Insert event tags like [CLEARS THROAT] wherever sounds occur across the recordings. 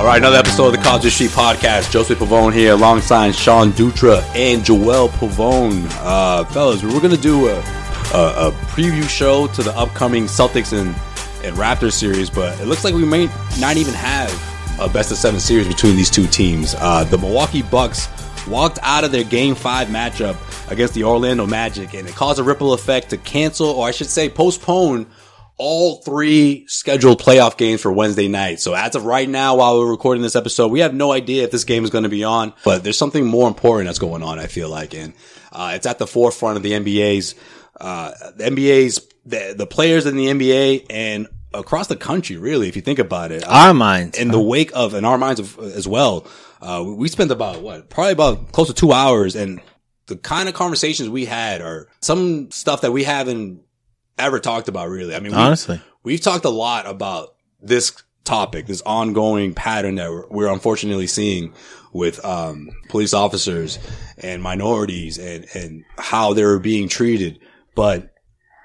All right, another episode of the College Street Podcast. Joseph Pavone here alongside Sean Dutra and Joel Pavone. Uh, fellas, we're going to do a, a, a, preview show to the upcoming Celtics and, and Raptors series, but it looks like we may not even have a best of seven series between these two teams. Uh, the Milwaukee Bucks walked out of their Game 5 matchup against the Orlando Magic, and it caused a ripple effect to cancel, or I should say, postpone all three scheduled playoff games for Wednesday night. So as of right now, while we're recording this episode, we have no idea if this game is going to be on, but there's something more important that's going on, I feel like. And, uh, it's at the forefront of the NBA's, uh, the NBA's, the, the players in the NBA and across the country, really, if you think about it. Our minds. In the wake of, in our minds of, as well. Uh, we spent about what, probably about close to two hours and the kind of conversations we had are some stuff that we haven't ever talked about really. I mean, we, honestly, we've talked a lot about this topic, this ongoing pattern that we're, we're unfortunately seeing with, um, police officers and minorities and, and how they're being treated. But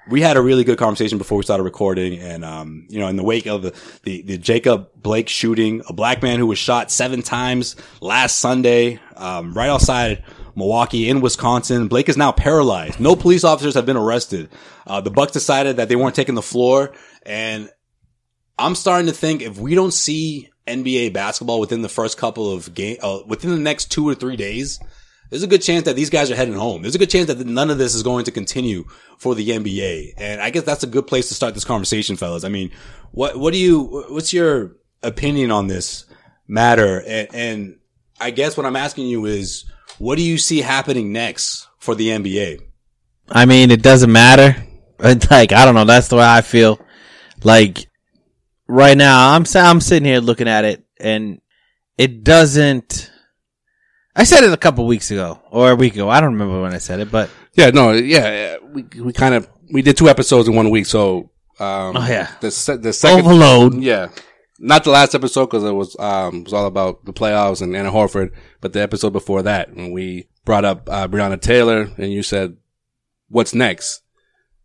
we had a really good conversation before we started recording. And, um, you know, in the wake of the, the, the, Jacob Blake shooting, a black man who was shot seven times last Sunday, um, right outside Milwaukee in Wisconsin. Blake is now paralyzed. No police officers have been arrested. Uh, the Bucks decided that they weren't taking the floor. And I'm starting to think if we don't see NBA basketball within the first couple of game, uh, within the next two or three days, there's a good chance that these guys are heading home. There's a good chance that none of this is going to continue for the NBA. And I guess that's a good place to start this conversation, fellas. I mean, what, what do you, what's your opinion on this matter? And, and I guess what I'm asking you is, what do you see happening next for the NBA? I mean, it doesn't matter. [LAUGHS] Like, I don't know. That's the way I feel. Like, right now, I'm, I'm sitting here looking at it and it doesn't, I said it a couple weeks ago or a week ago. I don't remember when I said it, but yeah, no, yeah, we we kind of we did two episodes in one week, so um, oh yeah, the the second overload, yeah, not the last episode because it was um was all about the playoffs and Anna Horford, but the episode before that when we brought up uh, Breonna Taylor and you said, "What's next?"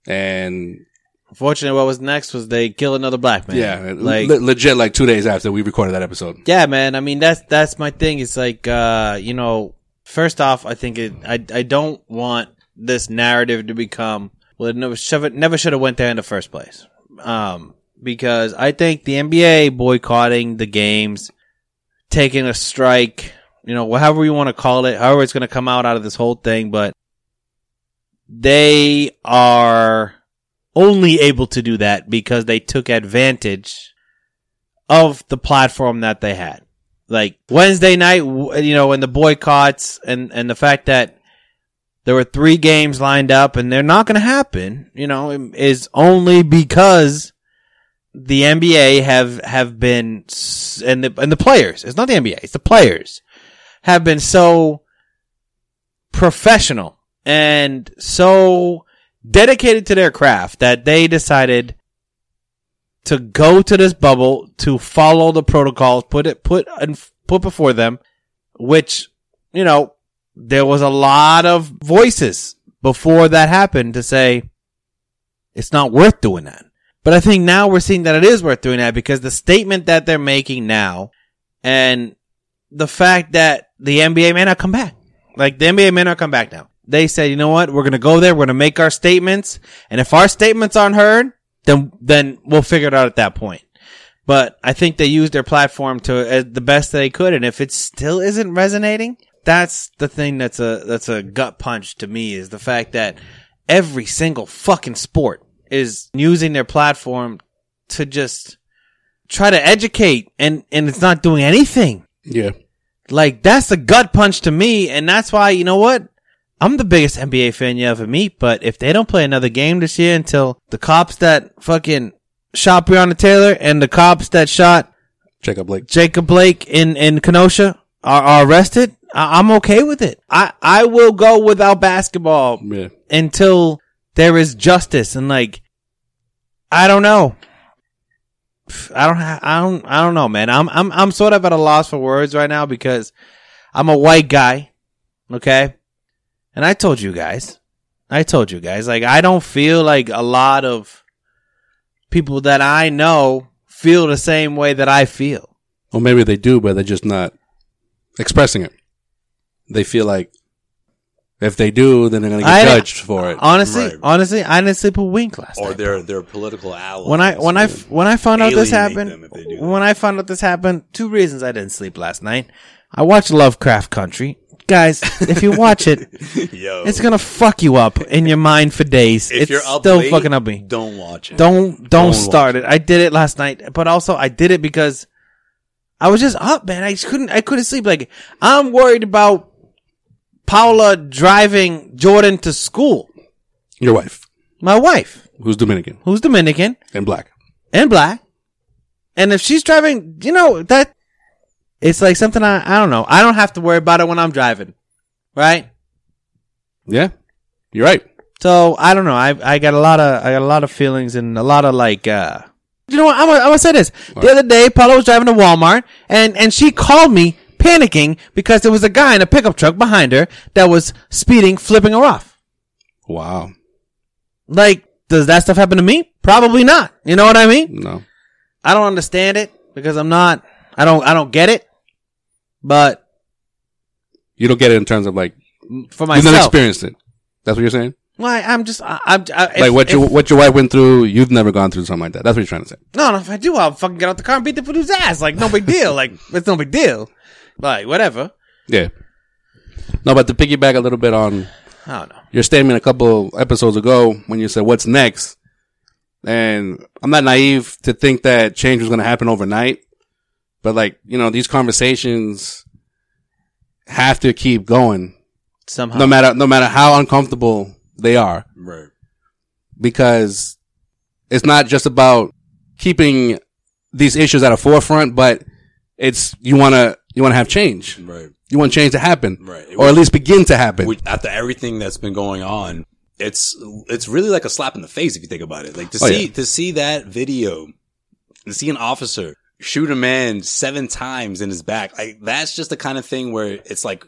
and Unfortunately, what was next was they kill another black man. Yeah, like le- legit, like two days after we recorded that episode. Yeah, man. I mean, that's that's my thing. It's like, uh, you know, first off, I think it. I I don't want this narrative to become well. It never should never should have went there in the first place. Um, because I think the NBA boycotting the games, taking a strike, you know, however you want to call it, however it's going to come out out of this whole thing, but they are only able to do that because they took advantage of the platform that they had. Like Wednesday night, you know, and the boycotts and, and the fact that there were three games lined up and they're not going to happen, you know, is only because the NBA have, have been, and the, and the players, it's not the NBA, it's the players have been so professional and so dedicated to their craft that they decided to go to this bubble to follow the protocols, put it, put, and put before them, which, you know, there was a lot of voices before that happened to say it's not worth doing that. But I think now we're seeing that it is worth doing that because the statement that they're making now and the fact that the NBA may not come back. Like the NBA may not come back now. They said, you know what? We're going to go there. We're going to make our statements. And if our statements aren't heard, then, then we'll figure it out at that point. But I think they used their platform to uh, the best they could. And if it still isn't resonating, that's the thing that's a, that's a gut punch to me is the fact that every single fucking sport is using their platform to just try to educate and, and it's not doing anything. Yeah. Like that's a gut punch to me. And that's why, you know what? I'm the biggest NBA fan you ever meet, but if they don't play another game this year until the cops that fucking shot Breonna Taylor and the cops that shot Jacob Blake. Jacob Blake in, in Kenosha are, are arrested, I, I'm okay with it. I, I will go without basketball Yeah. until there is justice and like, I don't know. I don't ha- I don't, I don't know, man. I'm, I'm, I'm sort of at a loss for words right now because I'm a white guy. Okay. And I told you guys, I told you guys, like, I don't feel like a lot of people that I know feel the same way that I feel. Or maybe they do, but they're just not expressing it. They feel like if they do, then they're going to I- get judged for it. Honestly, Right. honestly, I didn't sleep a wink last or night. their their political allies. when I when I when I found out this Alienate happened, if they do that. when I found out this happened, two reasons I didn't sleep last night. I watched Lovecraft Country, guys. if you watch it, [LAUGHS] Yo, it's gonna fuck you up in your mind for days. if it's you're up still late, fucking up me. Don't watch it. Don't don't, Don't start watch it. I did it last night, but also I did it because I was just up, man. I just couldn't I couldn't sleep. Like I'm worried about Paula driving Jordan to school. Your wife, My wife, who's Dominican who's Dominican and black. and black, and if she's driving, you know that it's like something I I don't know. I don't have to worry about it when I'm driving, right? Yeah. You're right. So I don't know. I I got a lot of I got a lot of feelings and a lot of like uh you know what I'm gonna, I'm gonna say this. The other day Paula was driving to Walmart and and she called me panicking because there was a guy in a pickup truck behind her that was speeding, flipping her off. Wow. Like does that stuff happen to me? Probably not. You know what I mean? No. I don't understand it because I'm not I don't I don't get it. But You don't get it in terms of like, for you've never myself, experienced it. That's what you're saying? well, I, I'm just I, I'm I, if- like what your, what your wife went through, you've never gone through something like that. That's what you're trying to say. No, no, if I do, I'll fucking get out the car and beat the dude's ass. Like, no big deal. Like, it's no big deal. Like, whatever. Yeah. No, but to piggyback a little bit on I don't know. your statement a couple episodes ago when you said what's next, and I'm not naive to think that change was going to happen overnight, but like you know these conversations have to keep going Somehow. no matter no matter how uncomfortable they are right. because it's not just about keeping these issues at a forefront, but it's you want to you want to have change. Right. You want change to happen, Right. or at least begin to happen. After everything that's been going on, it's it's really like a slap in the face if you think about it. Like to Oh, see yeah. to see that video, to see an officer shoot a man seven times in his back, like that's just the kind of thing where it's like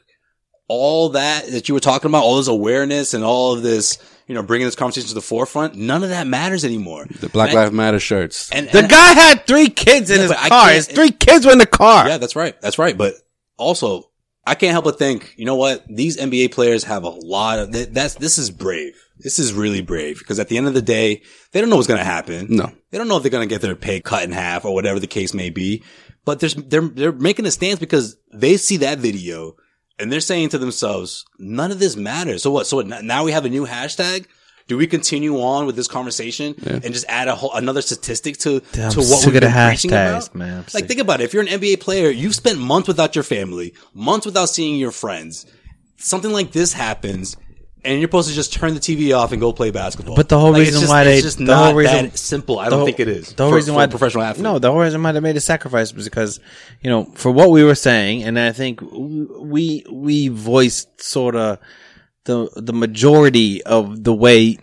all that that you were talking about, all this awareness and all of this, you know, bringing this conversation to the forefront. None of that matters anymore. the Black Lives Matter shirts. And, the and- guy had three kids in Yeah, his car. His three kids were in the car. Yeah, that's right. That's right. But also, I can't help but think, you know what? These NBA players have a lot of that, that's this is brave. This is really brave because at the end of the day, they don't know what's going to happen. No. They don't know if they're going to get their pay cut in half or whatever the case may be. But there's they're they're making a stance because they see that video and they're saying to themselves, none of this matters. So what? So what, now we have a new hashtag. Do we continue on with this conversation and just add a whole another statistic to Damn, to what we're of the been preaching hashtags, about? man. I'm Like sick. think about it. If you're an NBA player, you've spent months without your family, months without seeing your friends. Something like this happens, and you're supposed to just turn the TV off and go play basketball. But the whole Like, reason just- why it's they- just the not whole reason- that simple. I don't whole- think it is. The whole for- reason for why a professional athlete. No, the whole reason why they made a sacrifice was because you know for what we were saying, and I think we we voiced sort of the the majority of the way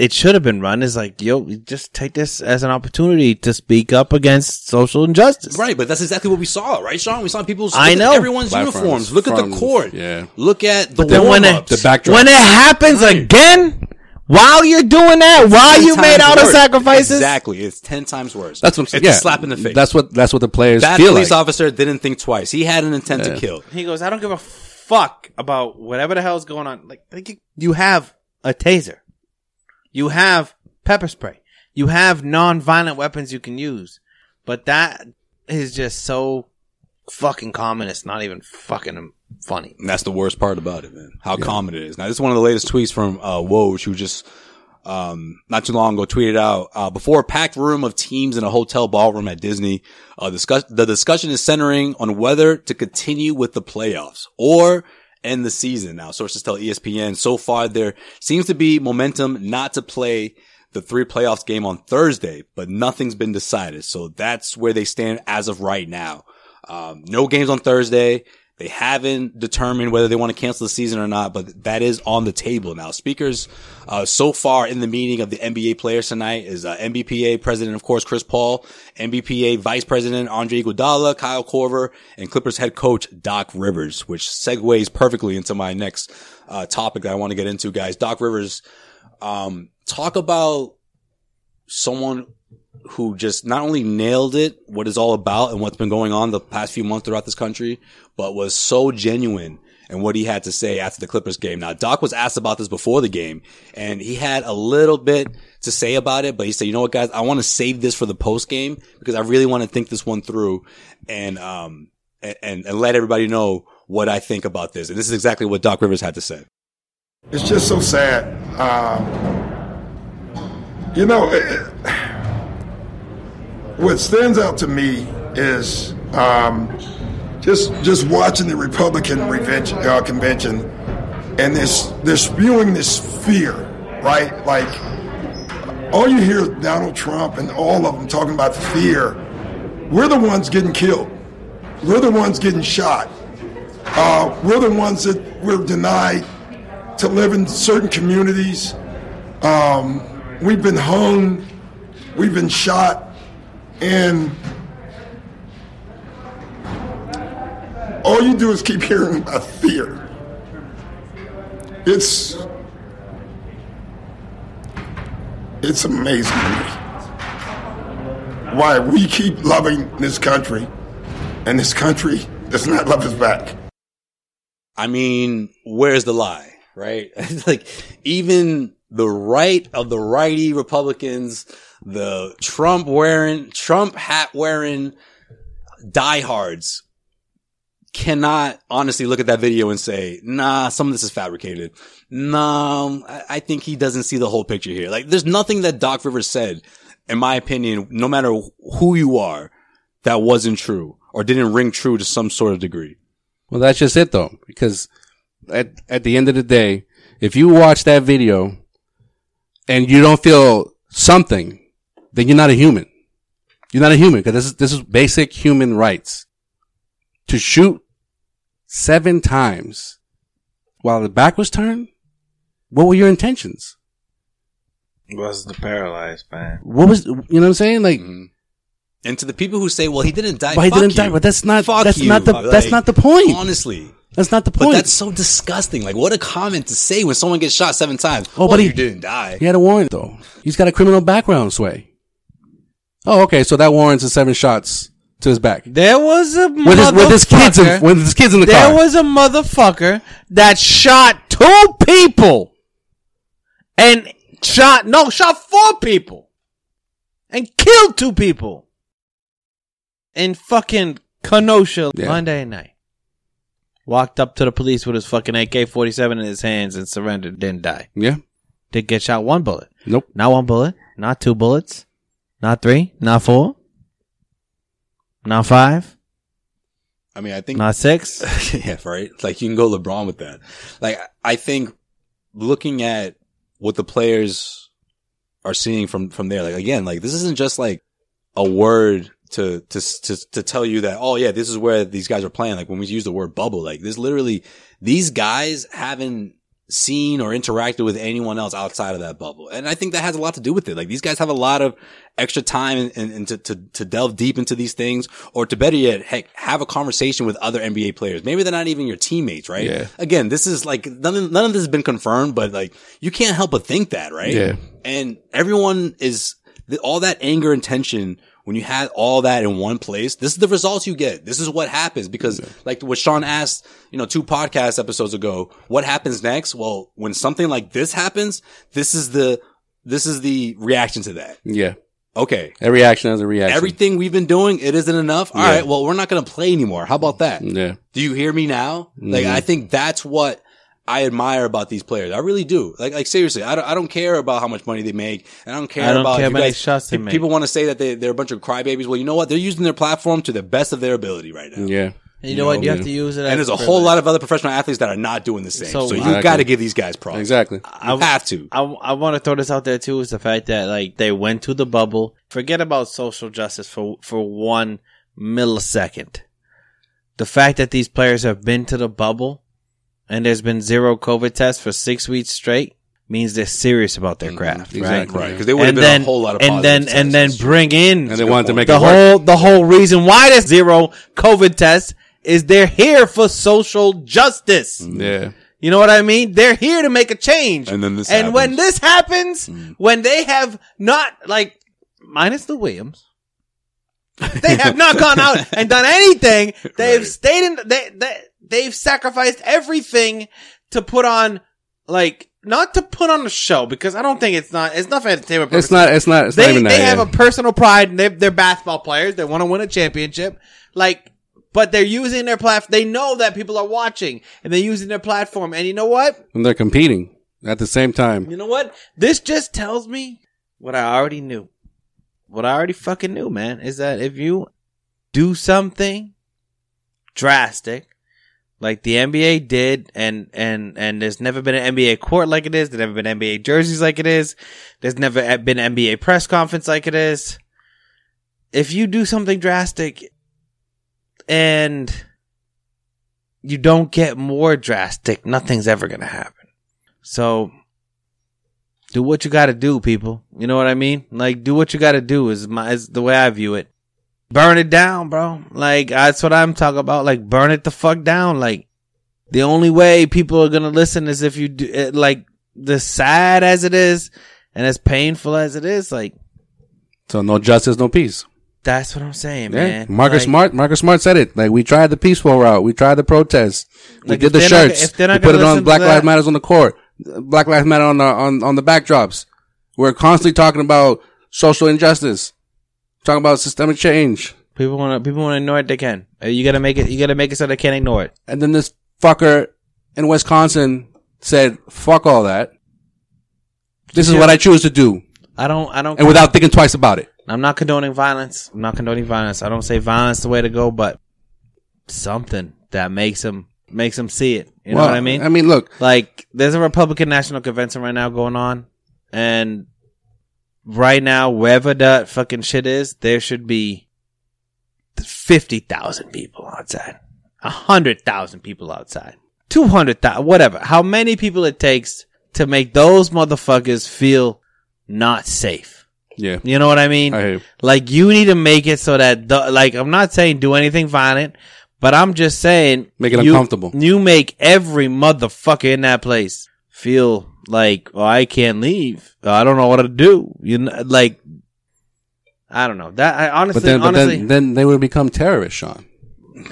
it should have been run is like, yo, just take this as an opportunity to speak up against social injustice. Right, but that's exactly what we saw, right, Sean? We saw people's I know. everyone's Platforms uniforms. Look at the court. yeah. Look at the then when it- warm-ups. The backdrop. When it happens Right. again, while you're doing that, while you made times all the sacrifices, Exactly, it's ten times worse. That's what I'm saying. It's yeah. a slap in the face. That's what that's what the players that feel police like. officer didn't think twice. He had an intent to kill. he goes, I don't give a fuck about whatever the hell's going on. Like, like you- you have a taser. You have pepper spray. You have non-violent weapons you can use. But that is just so fucking common. It's not even fucking funny. And that's the worst part about it, man. How common it is. Now, this is one of the latest tweets from uh, Woj, who just um, not too long ago tweeted out uh, before a packed room of teams in a hotel ballroom at Disney. Uh, discuss- the discussion is centering on whether to continue with the playoffs or end the season. Now, sources tell ESPN so far there seems to be momentum not to play the three playoffs game on Thursday, but nothing's been decided. So that's where they stand as of right now. Um, no games on Thursday. They haven't determined whether they want to cancel the season or not, but that is on the table now. Speakers, uh, so far in the meeting of the NBA players tonight is, uh, NBPA president, of course, Chris Paul, NBPA vice president, Andre Iguodala, Kyle Korver, and Clippers head coach, Doc Rivers, which segues perfectly into my next, uh, topic that I want to get into, guys. Doc Rivers, um, talk about someone who just not only nailed it, what it's all about and what's been going on the past few months throughout this country, but was so genuine and what he had to say after the Clippers game. Now, Doc was asked about this before the game and he had a little bit to say about it, but he said, you know what, guys, I want to save this for the post game because I really want to think this one through and, um, and, and let everybody know what I think about this. And this is exactly what Doc Rivers had to say. It's just so sad. Um, you know, it, what stands out to me is um, just just watching the Republican uh, convention, and this they're spewing this fear, right? Like all you hear Donald Trump and all of them talking about fear. We're the ones getting killed. We're the ones getting shot. Uh, we're the ones that we're denied to live in certain communities. Um, we've been hung, we've been shot, and all you do is keep hearing about fear. It's it's amazing to me why we keep loving this country, and this country does not love us back. I mean, where's the lie, right? [LAUGHS] like, even the right of the righty Republicans, the Trump wearing, Trump hat wearing diehards cannot honestly look at that video and say, nah, some of this is fabricated. Nah, I- think he doesn't see the whole picture here. Like, there's nothing that Doc Rivers said, in my opinion, no matter who you are, that wasn't true or didn't ring true to some sort of degree. Well, that's just it though, because at at the end of the day, if you watch that video and you don't feel something, then you're not a human. You're not a human because this is this is basic human rights. To shoot seven times while the back was turned, what were your intentions? Was the paralyzed man? What was you know what I'm saying? Like, mm-hmm. And to the people who say, well, he didn't die. Why he didn't die? But that's not- Fuck that's you. not the- that's not the point. Honestly. that's not the But point. that's so disgusting. Like, what a comment to say when someone gets shot seven times. Oh, Oh, but but he- you didn't die. He had a warrant though. He's got a criminal background, Sway. Oh, okay. So that warrants is seven shots to his back. There was a With his, with his kids in, motherfucker- with his kids in the There car. was a motherfucker that shot two people and shot, no, shot four people and killed two people in fucking Kenosha Yeah. Monday night. Walked up to the police with his fucking AK 47 in his hands and surrendered, didn't die. yeah. Did get shot one bullet. Nope. Not one bullet, not two bullets, not three, not four, not five, I mean, I think, not six. [LAUGHS] yeah, right. Like, you can go LeBron with that. Like, I think looking at what the players are seeing from, from there, like, again, like, this isn't just like a word to, to, to, to tell you that, oh yeah, this is where these guys are playing. Like, when we use the word bubble, like, this literally, these guys haven't seen or interacted with anyone else outside of that bubble. And I think that has a lot to do with it. Like these guys have a lot of extra time and, and, and to, to, to delve deep into these things or to better yet, heck, have a conversation with other NBA players. Maybe they're not even your teammates, right? Yeah. Again, this is like, none of, none of this has been confirmed, but like you can't help but think that, right? Yeah. And everyone is, all that anger and tension when you had all that in one place, this is the results you get. This is what happens because like what Sean asked, you know, two podcast episodes ago, what happens next? Well, when something like this happens, this is the, this is the reaction to that. Yeah. Okay. Every action has a reaction. Everything we've been doing, it isn't enough. All Yeah. right. Well, we're not going to play anymore. How about that? Yeah. Do you hear me now? Like, Mhm. I think that's what I admire about these players. I really do. Like, like seriously, I don't, I don't care about how much money they make. And I don't care I don't about care how you many guys- shots they pe- make. People want to say that they, they're a bunch of crybabies. Well, you know what? They're using their platform to the best of their ability right now. Yeah. And you know what? You yeah. have to use it. And there's a privilege. whole lot of other professional athletes that are not doing the same. So, So- you Exactly. got to give these guys props. Exactly. You have to. I, I want to throw this out there too is the fact that like they went to the bubble. Forget about social justice for for one millisecond. The fact that these players have been to the bubble and there's been zero COVID tests for six weeks straight means they're serious about their mm, craft, exactly. right? Right. Because there would have And been then a whole lot of and then positive and then bring in And they wanted to make the it work. whole the whole reason why there's zero COVID tests is they're here for social justice. Mm. Yeah. You know what I mean? They're here to make a change. And then this And when happens. this happens, mm. when they have not like minus the Williams, they have not gone out [LAUGHS] and done anything. They've Right. stayed in. They they they've sacrificed everything to put on like not to put on a show because I don't think it's not it's not for entertainment. It's not, it's not, it's not They that. they have yeah. a personal pride. And they're, they're basketball players. They want to win a championship. Like, but they're using their platform. They know that people are watching, and they're using their platform. And you know what? and they're competing at the same time. You know what? This just tells me what I already knew. What I already fucking knew, man, is that if you do something drastic, like the NBA did, and and and there's never been an NBA court like it is. There's never been NBA jerseys like it is. There's never been an NBA press conference like it is. If you do something drastic, and you don't get more drastic, nothing's ever gonna happen. So do what you got to do, people. You know what I mean? Like, do what you got to do is my is the way I view it. Burn it down, bro. Like that's what I'm talking about. Like, burn it the fuck down. Like, the only way people are gonna listen is if you do. It, like, the sad as it is, and as painful as it is, like So no justice, no peace. that's what I'm saying, Yeah. man. Marcus Like, Smart, Marcus Smart said it. Like we tried the peaceful route. We tried the protest. We Like, did the shirts. not we put it on Black Lives Matters on the court. Black Lives Matter on the, on, on the backdrops. We're constantly talking about social injustice. Talking about systemic change. People want to people want to ignore it. They can. Uh, You gotta make it. You gotta make it so they can't ignore it. And then this fucker in Wisconsin said, fuck all that. This is what I choose to do. I don't. I don't. And without thinking twice about it. I'm not condoning violence. I'm not condoning violence. I don't say violence the way to go, but something that makes them makes them see it. You know what I mean? I mean, look, like there's a Republican National Convention right now going on, and right now wherever that fucking shit is, there should be fifty thousand people outside, a hundred thousand people outside, two hundred thousand, whatever. How many people it takes to make those motherfuckers feel not safe? yeah. You know what I mean? I. Like you need to make it so that the, like I'm not saying do anything violent, but I'm just saying Make it you- uncomfortable. You make every motherfucker in that place feel like oh I can't leave. I don't know what to do. You know, like I don't know that. I honestly, But then, but honestly, then, then they would become terrorists, Sean.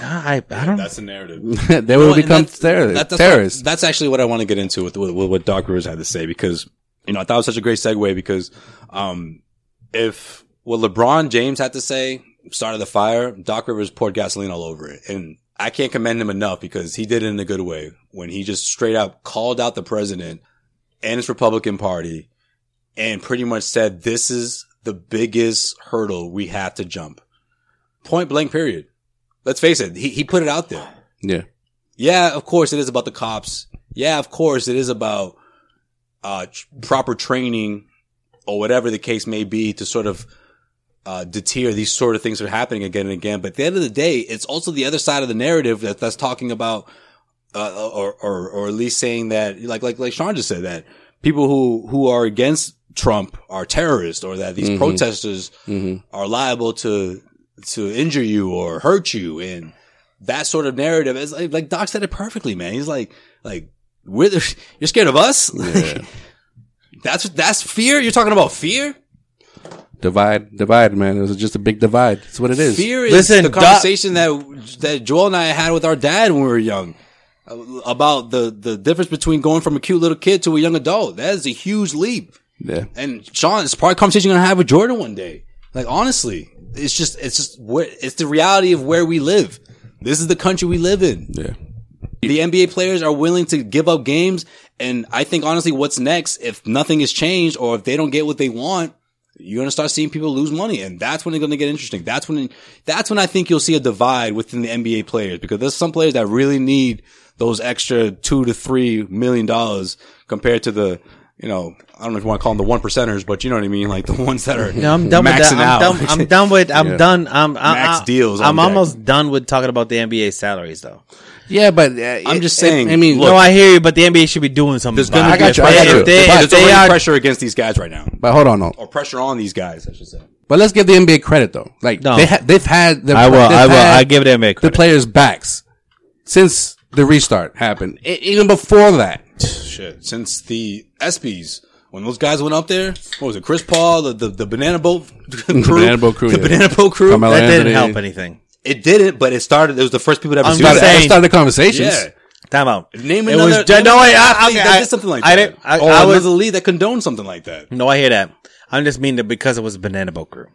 I I don't. That's a narrative. [LAUGHS] they You know would what, become that's- terror- that- that's terrorists. What, that's actually what I want to get into with, with, with what Doc Rivers had to say because, you know, I thought it was such a great segue because, um, if what LeBron James had to say started the fire, Doc Rivers poured gasoline all over it. And I can't commend him enough because he did it in a good way when he just straight up called out the president and his Republican party and pretty much said, this is the biggest hurdle we have to jump. Point blank period. Let's face it. He, he put it out there. yeah. Yeah, of course it is about the cops. Yeah, of course it is about uh, tr- proper training or whatever the case may be to sort of uh, deter these sort of things from happening again and again. But at the end of the day, it's also the other side of the narrative that, that's talking about uh, or, or, or at least saying that, like, like, like Sean just said that people who, who are against Trump are terrorists or that these Mm-hmm. protesters are liable to, to injure you or hurt you. And that sort of narrative is like, like Doc said it perfectly, man. He's like, like, we're the, [LAUGHS] you're scared of us? [LAUGHS] that's, that's fear? You're talking about fear? Divide, divide, man. It was just a big divide. That's what it is. Fear is Listen, the Doc- conversation that that Joel and I had with our dad when we were young about the the difference between going from a cute little kid to a young adult. That is a huge leap. Yeah. And Sean, it's probably a conversation you're gonna have with Jordan one day. Like honestly, it's just it's just it's the reality of where we live. This is the country we live in. Yeah. The NBA players are willing to give up games, and I think honestly, what's next if nothing has changed or if they don't get what they want, you're gonna start seeing people lose money, and that's when it's gonna get interesting. That's when that's when I think you'll see a divide within the NBA players because there's some players that really need those extra two to three million dollars compared to the you know I don't know if you want to call them the one percenters, but you know what I mean, like the ones that are No, I'm done with maxing that. I'm out. done. I'm done with. I'm Yeah. done. I'm I, Max I- deals I'm deck. almost done with talking about the NBA salaries, though. Yeah, but uh, I'm it- just it- saying, I mean, look, no, I hear you, but the NBA should be doing something. there's gonna it. I got you, I If got they- you. If they, there's already are, pressure against these guys right now, but hold on, no. or pressure on these guys, I should say. But let's give the NBA credit though. Like No. they ha- they've had the I will. I will. I give the NBA credit. the players' backs since the restart happened. Even before that, Shit, since the ESPYS, when those guys went up there, what was it? Chris Paul, the the, the banana boat [LAUGHS] crew, Banana Boat crew, the yeah. banana boat crew. Carmelo that didn't Anthony. help anything. It didn't, but it started. It was the first people to ever I'm do just that. saying- started the conversations. Yeah, Time out. name It another. was- name no, wait, another I- athlete okay, that I- did something like I that. didn't- I- or I was- another league that condoned something like that. No, I hear that. I'm just mean that because it was Banana Boat Crew.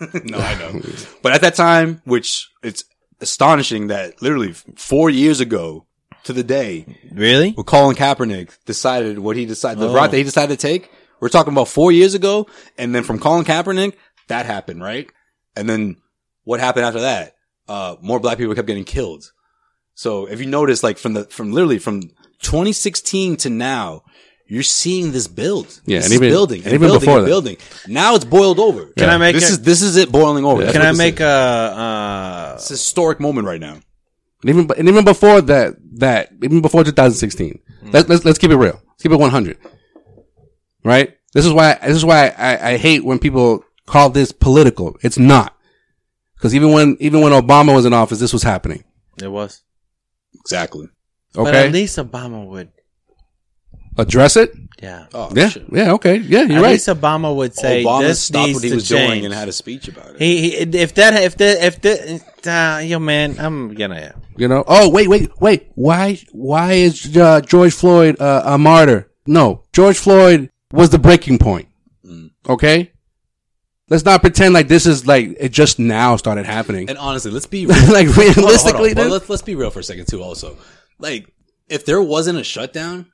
[LAUGHS] no, I know. But at that time, which it's astonishing that literally four years ago to the day, Really? when Colin Kaepernick decided what he decided, the Oh. route that he decided to take. We're talking about four years ago. And then from Colin Kaepernick, that happened, right? And then what happened after that? Uh, more black people kept getting killed. So if you notice, like from the, from literally from 2016 to now, you're seeing this build. Yeah, This and is even- building, and and even building, before and that. building. Now it's boiled over. Can I make this a- is this is it boiling over. That's Can I make is. a? Uh, It's a historic moment right now. And even and even before that, that even before 2016, let, let's let's keep it real. Let's keep it 100. Right. This is why this is why I, I hate when people call this political. It's not. Because even when even when Obama was in office, this was happening. it was. Exactly. Okay. But at least Obama would. Address it. Yeah. Oh, Yeah. shit. Yeah. Okay. Yeah. You're at right. least Obama would say Obama this stopped needs what he to was change. doing and had a speech about it. He, he if that if the if the uh, yo man, I'm gonna You know. Oh wait, wait, wait. Why? Why is uh, George Floyd uh, a martyr? No, George Floyd was the breaking point. Okay. Let's not pretend like this is like it just now started happening. And honestly, let's be [LAUGHS] like Hold on, hold on. realistically, Well, let's let's be real for a second too. Also, like if there wasn't a shutdown,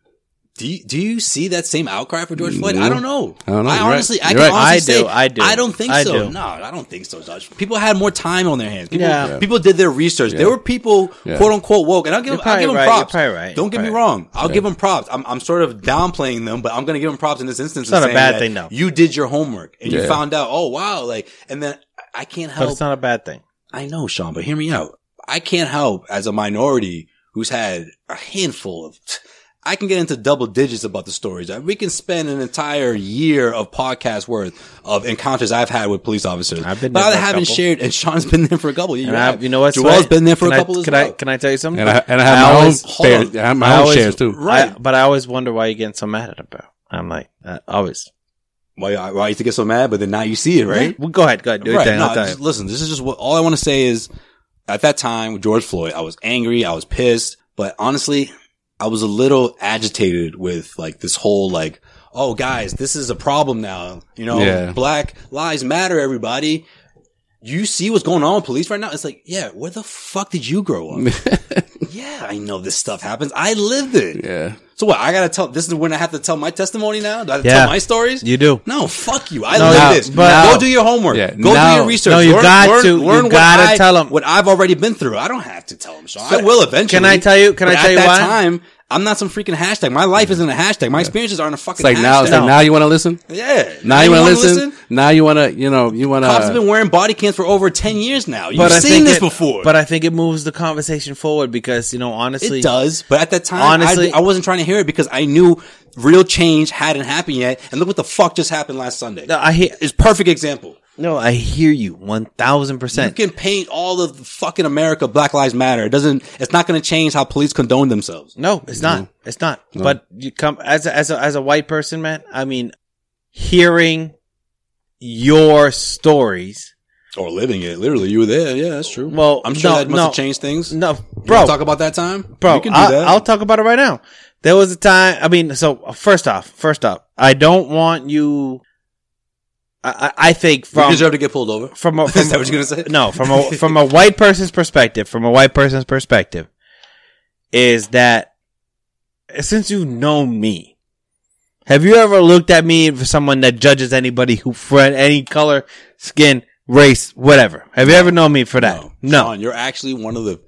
do you, do you see that same outcry for George Floyd? I don't mm. know. I don't know. I You're right. honestly, I You're can right. honestly I say do. I do. I don't think I so. do. No, I don't think so, Josh. People had more time on their hands. People, Yeah. people did their research. There were people, Yeah. quote unquote, woke, and I'll give You're them, I'll give them right. props. You're probably right. Don't get me You're wrong. I'll give them props. I'm, I'm sort of downplaying them, but I'm going to give them props in this instance. It's not a bad thing, though. You did your homework and you Yeah. found out. Oh wow! Like, and then I- I can't but help it's not a bad thing. I know, Sean, but hear me out. I can't help as a minority who's had a handful of. I can get into double digits about the stories. We can spend an entire year of podcast worth of encounters I've had with police officers. I've been but there I for a haven't couple. shared, and Sean's [LAUGHS] been there for a couple. You, And I, have. you know what? Joel's Sway? been there for Can a I- couple as can well. I can I tell you something? and I and I have I my always- own hold shares. I have my I own always- shares too. Right. I- but I always wonder why you're getting so mad at it, bro. I'm like, uh, always. Why, why you used to get so mad, but then now you see it, right? Well, go ahead, go ahead. Do right. thing. No, just listen, this is just what all I want to say is at that time with George Floyd, I was angry, I was pissed, but honestly, I was a little agitated with like this whole like, oh guys, this is a problem now. You know, Yeah. black lives matter, everybody. You see what's going on with police right now? It's like, yeah, where the fuck did you grow up? [LAUGHS] yeah, I know this stuff happens. I lived it. Yeah. So what? I gotta tell. This is when I have to tell my testimony now. Do I have to Yeah. tell my stories? You do. No, fuck you. I No, live now- this. but- go do your homework. Yeah, go now- do your research. No, you learn, got learn, to. You Learn what gotta I- tell 'em. what I've already been through. I don't have to tell them, Sean. I will eventually. Can I tell you- can I But tell at you that why? time, I'm not some freaking hashtag. My life isn't a hashtag. My experiences aren't a fucking It's like hashtag. now, it's like now you want to listen. yeah. Now you want to listen? Now you want to, you know, you want to. Cops have been wearing body cams for over 10 years now. You've I seen think this it- before. But I think it moves the conversation forward because you know honestly, It does, but at that time, Honestly- I, I wasn't trying to hear it because I knew real change hadn't happened yet. And look what the fuck just happened last Sunday. I hear. It's perfect example. No, I hear you 1000%. You can paint all of the fucking America Black Lives Matter. It doesn't. It's not going to change how police condone themselves. No, it's not. It's not. But you come as a, as a, as a white person, man. I mean, hearing your stories. Or living it. Literally, you were there. Yeah, that's true. Well, I'm sure no, that must no. have changed things. No, You bro, talk about that time, bro. We can do I'll, that. I'll talk about it right now. There was a time. I mean, so first off, first off, I don't want you. I, I think you from deserve to get pulled over. from a, [LAUGHS] Is that what you're gonna say? No, from a from a white person's perspective, from a white person's perspective, is that since you've known me, have you ever looked at me for someone that judges anybody who for any color, skin, race, whatever? Have you ever known me for that? No. Sean, you're actually one of the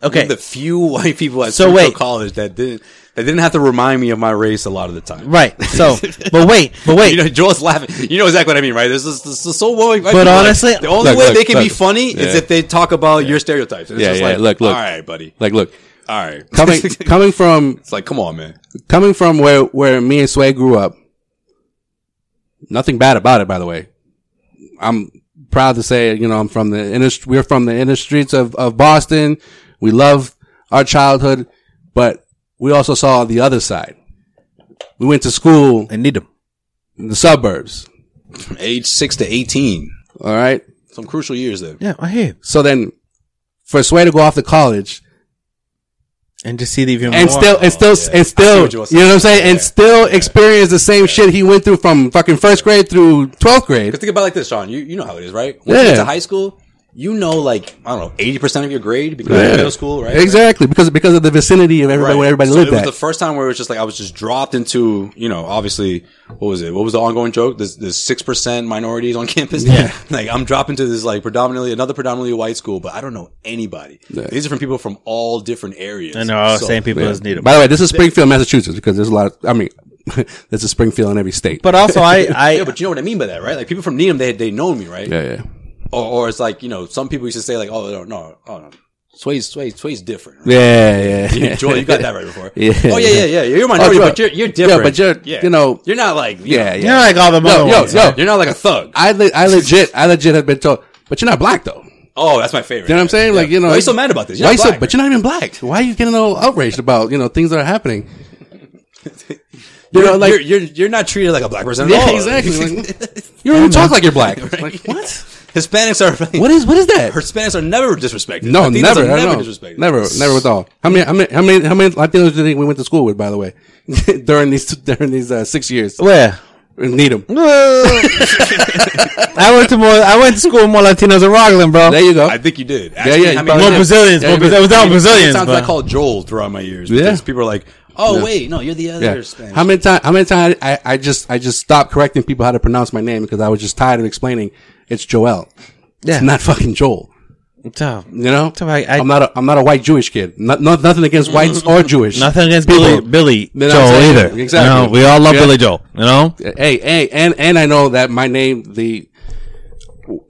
Okay. of the few white people at So so wait. College that didn't that didn't have to remind me of my race a lot of the time. Right. So, [LAUGHS] but wait, but wait. You know, Joel's laughing. You know exactly what I mean, right? This is, this is so white. white But people, like, honestly- the only Look, way look, they can be look. funny is Yeah. if they talk about your stereotypes. And it's Yeah, just yeah, like, look, look. all right, buddy. Like, look, All right, coming [LAUGHS] coming from it's like, come on, man. coming from where where me and Sway grew up. Nothing bad about it, by the way. I'm proud to say, you know, I'm from the inner, we're from the inner streets of, of Boston. We love our childhood, but we also saw the other side. We went to school I Needham. in the suburbs. From [CLEARS THROAT] age six to eighteen, All right. some crucial years there. Yeah, I hear. So then for Sway to go off to college And to see the even and more. still, and still, oh, yeah. And still, you're you know what I'm saying? saying. And still experience the same shit he went through from fucking first grade through 12th grade. Because think about it like this, Sean. You you know how it is, right? Once you Yeah. get to high school, you know, like I don't know, eighty percent of your grade because Yeah. of middle school, right? Exactly. Because, because of the vicinity of everybody, Right. where everybody so lived it was at. the first time where it was just like I was just dropped into, you know, obviously, what was it? What was the ongoing joke? There's there's six percent minorities on campus. Yeah, [LAUGHS] like I'm dropped into this like predominantly another predominantly white school, but I don't know anybody. These are from people from all different areas. I know all the So- same people as need them. By the way, this is Springfield, Massachusetts, because there's a lot of, I mean, [LAUGHS] there's a Springfield in every state. But also, I, [LAUGHS] I, Yeah, but you know what I mean by that, right? Like people from Needham, they they know me, right? yeah, yeah. Or, or it's like you know, some people used to say like, oh no, no, oh no, Sway's Sway's Sway's different. Right? Yeah, yeah. You- Joel, you got that right [LAUGHS] before. Yeah. Oh yeah, yeah, yeah. You're a minority, Oh, but you're you're different. Yeah, but you're, you know, you're not like you yeah, know, you're yeah. like all the Yo, other yo, ones. yo. You're not like a thug. I, le- I legit, I legit have been told, but you're not black though. Oh, that's my favorite. You know what I'm saying? Yeah. Like, you know. why are you so mad about this? You're Why not you so, black. but you're not even black. Why are you getting all outraged about, you know, things that are happening? [LAUGHS] You know, like, you're, you're you're not treated like a black person at yeah, all. exactly. Like, [LAUGHS] you don't even talk like you're black. Like, what? Hispanics are What is, what is that? Hispanics are never disrespected. No, Latinos never, are never disrespected. Never, never with all. How many, how many, how many, how many Latinos do you think we went to school with, by the way, [LAUGHS] during these, during these, uh, six years? Where? Needham. [LAUGHS] I went to more. I went to school with more Latinos in Rockland, bro. There you go. I think you did. yeah, you I mean, more did. Brazilians. Yeah, more you Brazilians. did. Without Brazilians, Sometimes but- I call Joel throughout my years Yeah. because people are like, "Oh Yeah. wait, no, you're the other Yeah. Spanish." How many times? How many times I, I just I just stopped correcting people how to pronounce my name because I was just tired of explaining it's Joel. Yeah. It's not fucking Joel. So, You know. So I- I- am not a I'm not a white Jewish kid. Not, not nothing against whites or Jewish. nothing against People. Billy, Billy You know Joel saying? either. Exactly. You know, we all love Yeah. Billy Joel. You know. Hey, hey, and and I know that my name the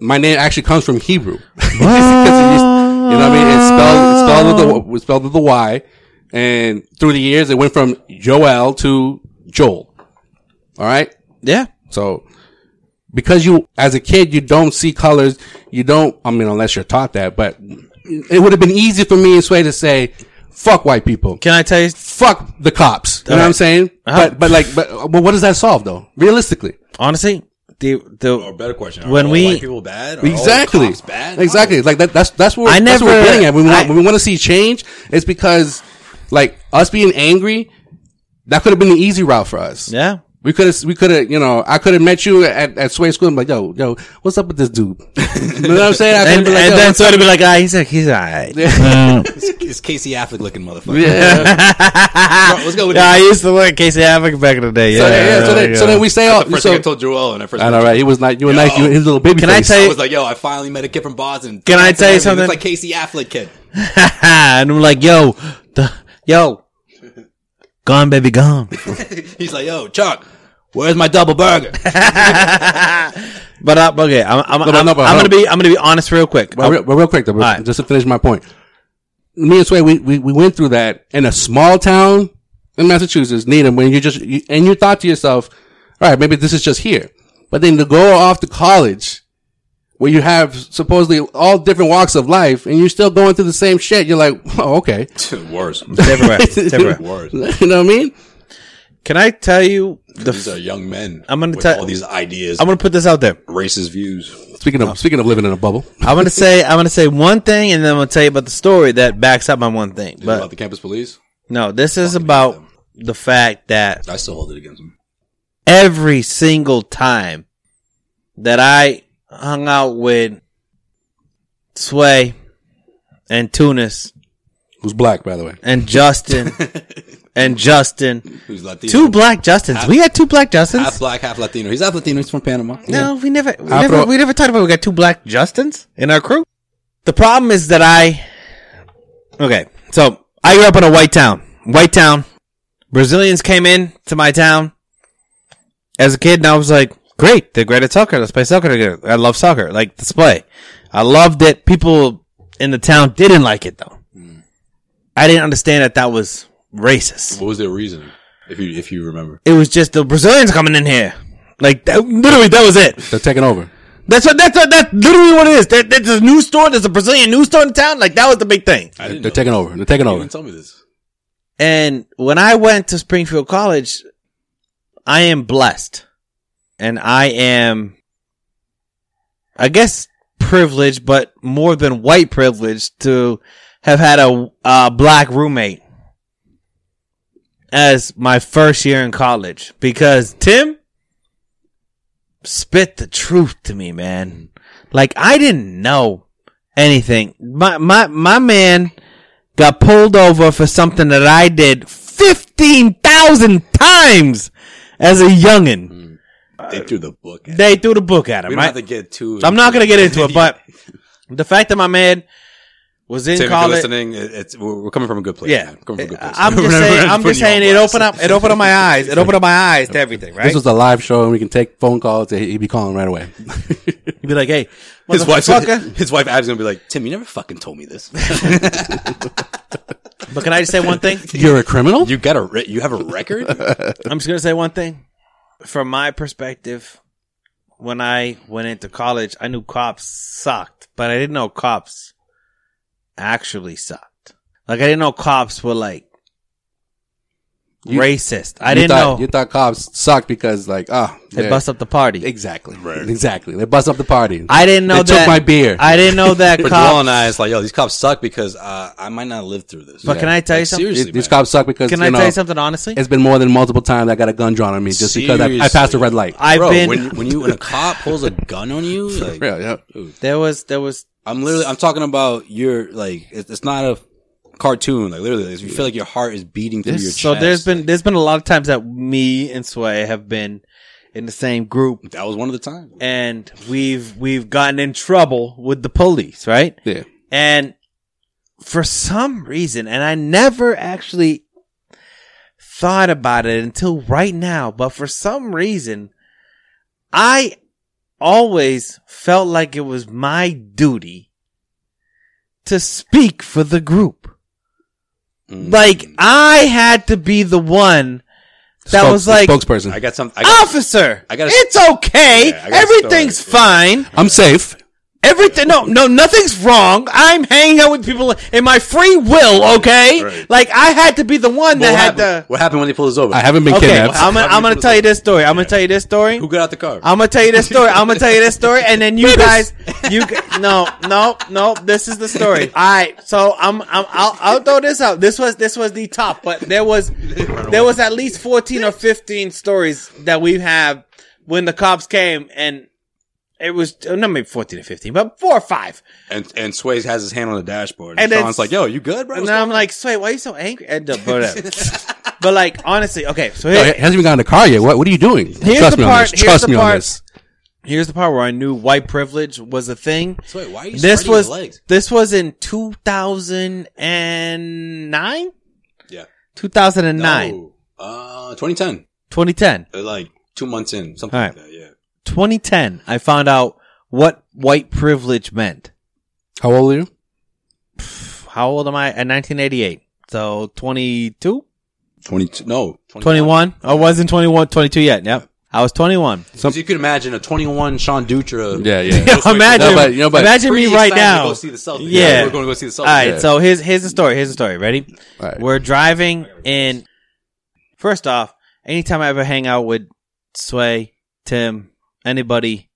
my name actually comes from Hebrew. [LAUGHS] Because it used- you know what I mean? It's spelled it's spelled with the spelled with the Y, and through the years it went from Joel to Joel. All right. Yeah. So, because you, as a kid, you don't see colors, you don't, I mean, unless you're taught that, but it would have been easy for me and Sway to say, fuck white people. Can I tell you? Fuck the cops. You know what I'm saying? Uh-huh. But, but like, but, but what does that solve though? Realistically. Honestly, the Or the better question: Are When all we- white people bad? Are all Exactly. cops bad? Exactly. Like that, that's, that's what, I that's what never- we're getting at. When we, want, I- when we want to see change, it's because like us being angry, that could have been the easy route for us. yeah. We could have, we could have, you know, I could have met you at, at Sway School and be like, yo, yo, what's up with this dude? [LAUGHS] you know what I'm saying? I could've And, been like, and then what's so to be like, ah, he's like, he's alright. Uh, It's Casey Affleck looking motherfucker. Yeah. Let's go with [LAUGHS] yeah, I used to look at Casey Affleck back in the day. Yeah, so, yeah, so, then, so then we say, oh, The first so, thing I told Joel when I first I know, right? He was like, you were nice, you were his little baby Can I face. tell I was like, yo, I finally met a kid from Boston. Can I tell you something? It's something? like Casey Affleck kid. [LAUGHS] and I'm like, yo, the, yo, Gone, baby, gone. [LAUGHS] He's like, yo, Chuck, where's my double burger? [LAUGHS] But uh, okay, I'm I'm, No, but I'm, no, but I'm gonna on. be I'm gonna be honest real quick. But real, but real quick though, bro, Alright. just to finish my point. Me and Sway, we, we, we went through that in a small town in Massachusetts, Needham, when you just, you, and you thought to yourself, all right, maybe this is just here. But then to go off to college, where you have supposedly all different walks of life, and you're still going through the same shit, you're like, [LAUGHS] oh, okay. [LAUGHS] Worse. It's everywhere. It's [LAUGHS] everywhere. Worse. you know what I mean? Can I tell you the? These are young men. I'm gonna tell- all these ideas, I'm gonna put this out there. racist views. Speaking of, speaking of living in a bubble. I'm gonna say I'm gonna say one thing, and then I'm gonna tell you about the story that backs up my one thing. Is it about the campus police? no, this is Fucking about the fact that I still hold it against them. every single time that I hung out with Sway and Tunis Who's black, by the way. and Justin [LAUGHS] and Justin, Who's Latino? two black Justins. We had two black Justins. half black, half Latino. He's half Latino. He's from Panama. No, we never, we Afro- never, we never talked about we got two black Justins in our crew. The problem is that I, okay, so I grew up in a white town, white town. Brazilians came in to my town as a kid and I was like, great, they're great at soccer. Let's play soccer together. I love soccer. Like, let's play. I loved it. People in the town didn't like it though. I didn't understand that that was racist. What was their reasoning? If you if you remember, It was just the Brazilians coming in here. Like, that, literally, that was it. They're taking over. That's what that's what that's literally what it is. There, there's a new store. There's a Brazilian new store in town. Like that was the big thing. I didn't. They're know taking this. over. They're taking You over. tell me this. And when I went to Springfield College, I am blessed, and I am, I guess, privileged, but more than white privileged to have had a, a black roommate as my first year in college because Tim spit the truth to me, man. Like I didn't know anything. My my my man got pulled over for something that I did fifteen thousand times as a youngin. They threw the book. At They threw the book at him. we don't Right? have to get too. I'm not gonna get into it, but [LAUGHS] the fact that my man was in Tim, if you're college. listening, it- it's we're we're coming from a good place. Yeah, man. Coming from a good place. I'm just [LAUGHS] saying. I'm just saying. It opened up. It opened up my eyes. It opened up my eyes to everything. Right? This was a live show and we can take phone calls. He'd be calling right away. [LAUGHS] he'd be like, "Hey, His wife, his wife Ab's gonna be like, Tim, you never fucking told me this. But can I just say one thing? You're a criminal? you got a, re- you have a record. I'm just gonna say one thing. From my perspective, when I went into college, I knew cops sucked, but I didn't know cops actually sucked. Like I didn't know cops were like You- racist. I didn't thought, know You thought cops sucked because, like, ah, they they're- bust up the party. Exactly. Right. Exactly. They bust up the party. I didn't know They took my beer. I didn't know that [LAUGHS] But cops. and I, it's like, yo, these cops suck because uh, I might not live through this. But can I tell you Like, something? seriously, These man. cops suck because, Can you I know, tell you something honestly? it's been more than multiple times I got a gun drawn on me just because I, I passed a red light. I've Bro, been when when you when a cop pulls a gun on you, [LAUGHS] like yeah, yeah. there was there was I'm literally I'm talking about your like it's, it's not a cartoon. Like literally, you feel like your heart is beating through your chest. so there's been Like, there's been a lot of times that me and Sway have been in the same group that was one of the times. and we've we've gotten in trouble with the police, right? Yeah. And for some reason, and I never actually thought about it until right now, but for some reason, I always felt like it was my duty to speak for the group. Mm. Like I had to be the one that Spoke- was like, spokesperson. I got some. I got, officer, I gotta- it's okay. Yeah, I got Everything's story, fine. I'm safe. Everything, no, no, nothing's wrong. I'm hanging out with people in my free will, okay? Right. Like, I had to be the one that had happened, to. what happened when they pulled us over? I haven't been Okay, kidnapped. I'm gonna, I'm gonna tell you this story. I'm gonna tell you this story. Who got out the car? I'm gonna tell you this story. I'm gonna tell you this story, and then you guys, you g- no, no, no. This is the story. [LAUGHS] All right, so I'm, I'm, I'll, I'll throw this out. This was, this was the top, but there was, there was at least 14 or 15 stories that we have when the cops came, and it was uh, not maybe 14 or 15, but four or five. and and Swayze has his hand on the dashboard. And And Sean's like, "Yo, you good, bro?" And What's then I'm like, Sway, why are you so angry? And, uh, but, [LAUGHS] but like, honestly, okay, so No, here, he hasn't even gotten in the car yet. What, what are you doing? Here's Trust the me on part- this. here's Trust the me on part- this. here's the part where I knew white privilege was a thing. on? Sway, why are you This was your legs? this was in 2009, Yeah, 2009. No. Uh, 2010. 2010. Uh, Like two months in, something All like that. Yeah. 2010, I found out what white privilege meant. How old are you? How old am I? At 1988. So 22? 22. No. 21? I wasn't 21, 22 yet. Yep. I was 21. So you could imagine a 21 Sean Dutra. Yeah, yeah. [LAUGHS] [LAUGHS] imagine, No, but- you know, but- imagine me right excited now. To go see the Celtics. Yeah. we're going to go see the Celtics. All right, Yeah. so here's here's the story. Here's the story. Ready? All right. We're driving in. First off, anytime I ever hang out with Sway, Tim, anybody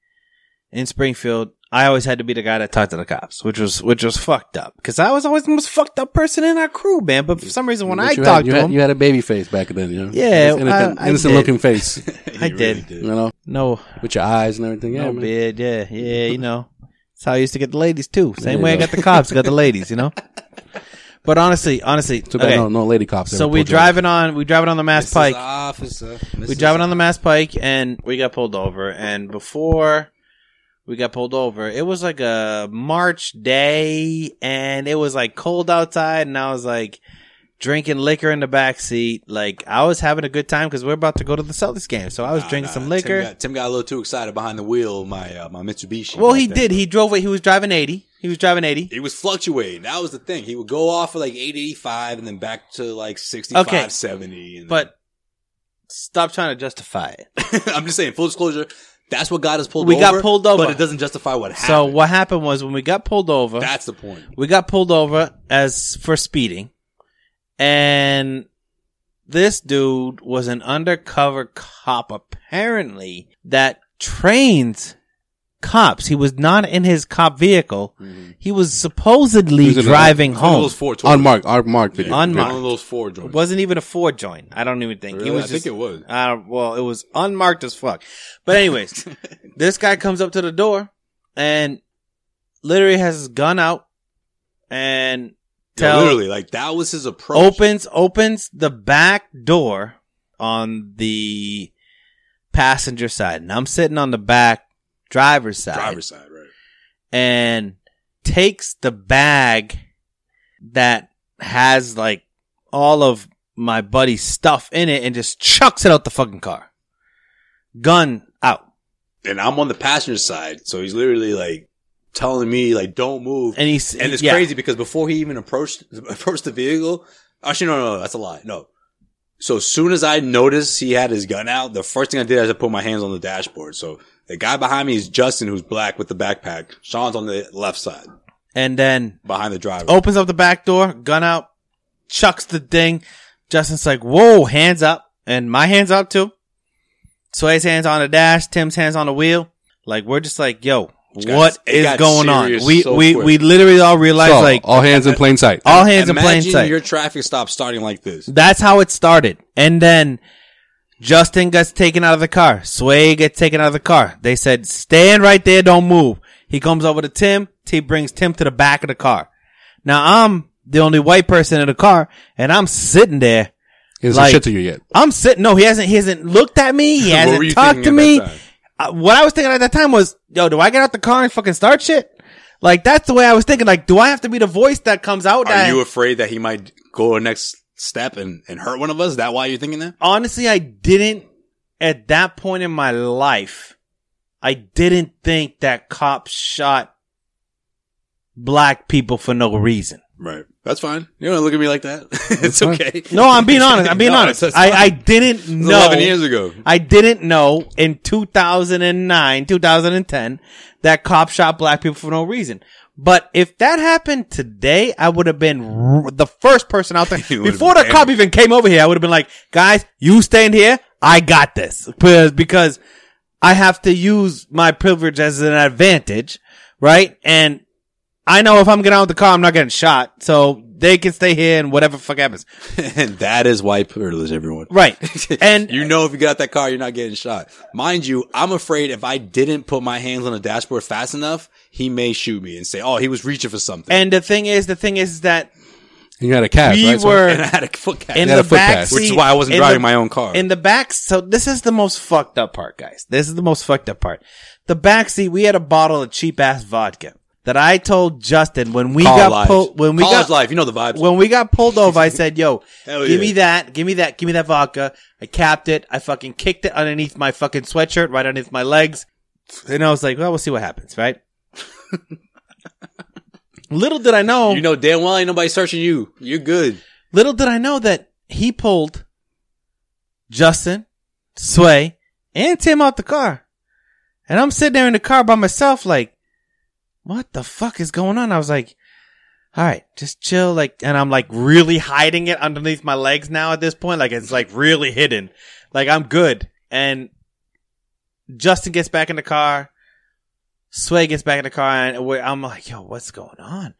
in Springfield, I always had to be the guy that talked to the cops, which was which was fucked up because I was always the most fucked up person in our crew, man. But for some reason, when But I talked had, you to had, him, you had a baby face back then, you know? Yeah, innocent, I- I innocent did. looking face, [LAUGHS] [LAUGHS] I You did. you know, no, with your eyes and everything. Yeah, no man. beard, yeah, yeah, you [LAUGHS] know, that's how I used to get the ladies too. Same you way I got the cops, got the ladies, you know. But honestly, honestly, Too bad okay. no, no lady cops. So ever we pulled you over. driving on, we driving on the Mass Mrs. Pike. Officer. we driving on the Mass Pike and we got pulled over. And before we got pulled over, it was like a March day and it was like cold outside and I was like drinking liquor in the back seat. Like I was having a good time because we're about to go to the Celtics game. So I was drinking some liquor. Tim got, Tim got a little too excited behind the wheel of my uh, my Mitsubishi. well, back he then. did. He drove it. He was driving 80. He was driving 80. He was fluctuating. That was the thing. He would go off of like 885 and then back to like 65, Okay. 70. And But stop trying to justify it. [LAUGHS] I'm just saying, full disclosure, that's what got us pulled We over. got pulled over. But it doesn't justify what happened. So what happened was when we got pulled over, That's the point. we got pulled over as for speeding and this dude was an undercover cop apparently that trains cops he was not in his cop vehicle he was supposedly He was in a- driving One of home those four toys. unmarked, unmarked video. Unmarked. One of those four it joints. wasn't even a ford joint i don't even think Really? he was I just, think it was. uh, well it was unmarked as fuck but anyways [LAUGHS] this guy comes up to the door and literally has his gun out and Yeah, tell literally, like that was his approach. opens opens the back door on the passenger side, and I'm sitting on the back driver's side, driver's side, right? and takes the bag that has like all of my buddy's stuff in it and just chucks it out the fucking car. Gun out. And I'm on the passenger side, so he's literally like telling me like, "Don't move." And he's And it's yeah. crazy because before he even approached [LAUGHS] approached the vehicle, actually no, no, no, that's a lie. No. So as soon as I noticed he had his gun out, the first thing I did is I put my hands on the dashboard. So the guy behind me is Justin, who's black with the backpack. Sean's on the left side And then behind the driver. opens up the back door, gun out, chucks the thing. Justin's like, whoa, hands up. And my hands up too. Sway's hands on the dash, Tim's hands on the wheel. Like, we're just like, yo, It got- what it is got going on? We, so we, quick. we literally all realized So, like, all hands in plain sight. all hands in plain sight. your traffic stop starting like this. That's how it started. And then Justin gets taken out of the car. Sway gets taken out of the car. They said, stand right there, don't move. He comes over to Tim. T brings Tim to the back of the car. Now I'm the only white person in the car and I'm sitting there. He hasn't like- shit to you yet. I'm sitting. No, he hasn't, he hasn't looked at me. He [LAUGHS] hasn't talked to me. at that time? Uh, what I was thinking at that time was, yo, do I get out the car and fucking start shit? Like that's the way I was thinking. Like, do I have to be the voice that comes out? Are that, you afraid that he might go next step and, and hurt one of us? Is that why you're thinking that? honestly, I didn't at that point in my life. I didn't think that cops shot black people for no reason. Right. That's fine. You don't look at me like that. [LAUGHS] it's fine. okay. No, I'm being honest. I'm [LAUGHS] being No, honest. I, I didn't know. 11 years ago. I didn't know in 2009, 2010 that cops shot black people for no reason. But if that happened today, I would have been r- the first person out there. [LAUGHS] Before the cop even came over here, I would have been like, guys, you stand here. I got this. Because, because I have to use my privilege as an advantage, right? And I know if I'm getting out of the car, I'm not getting shot. So they can stay here and whatever the fuck happens. [LAUGHS] and that is white privilege, everyone. Right. [LAUGHS] And you know, if you got that car, you're not getting shot. Mind you, I'm afraid if I didn't put my hands on the dashboard fast enough, he may shoot me and say, "Oh, he was reaching for something." and the thing is, the thing is that And you had a cast, we right? So- were And I had a foot cast. in the a foot back pass. seat, Which is why I wasn't driving the- my own car. In the back, so this is the most fucked up part, guys. This is the most fucked up part. The back seat, we had a bottle of cheap ass vodka. that I told Justin when we College got pulled when we College got life, you know the vibes. when we got pulled over, I [LAUGHS] said, "Yo, give yeah. me that, give me that, give me that vodka." I capped it. I fucking kicked it underneath my fucking sweatshirt, right underneath my legs, and I was like, "Well, we'll see what happens." Right? [LAUGHS] little did I know, you know damn well ain't nobody searching you. You're good. little did I know that he pulled Justin, Sway, and Tim out the car, and I'm sitting there in the car by myself, like, "What the fuck is going on?" I was like. all right, just chill. Like, and I'm like really hiding it underneath my legs now at this point. Like, it's like really hidden. Like, I'm good. And Justin gets back in the car. Sway gets back in the car and I'm like, yo, what's going on?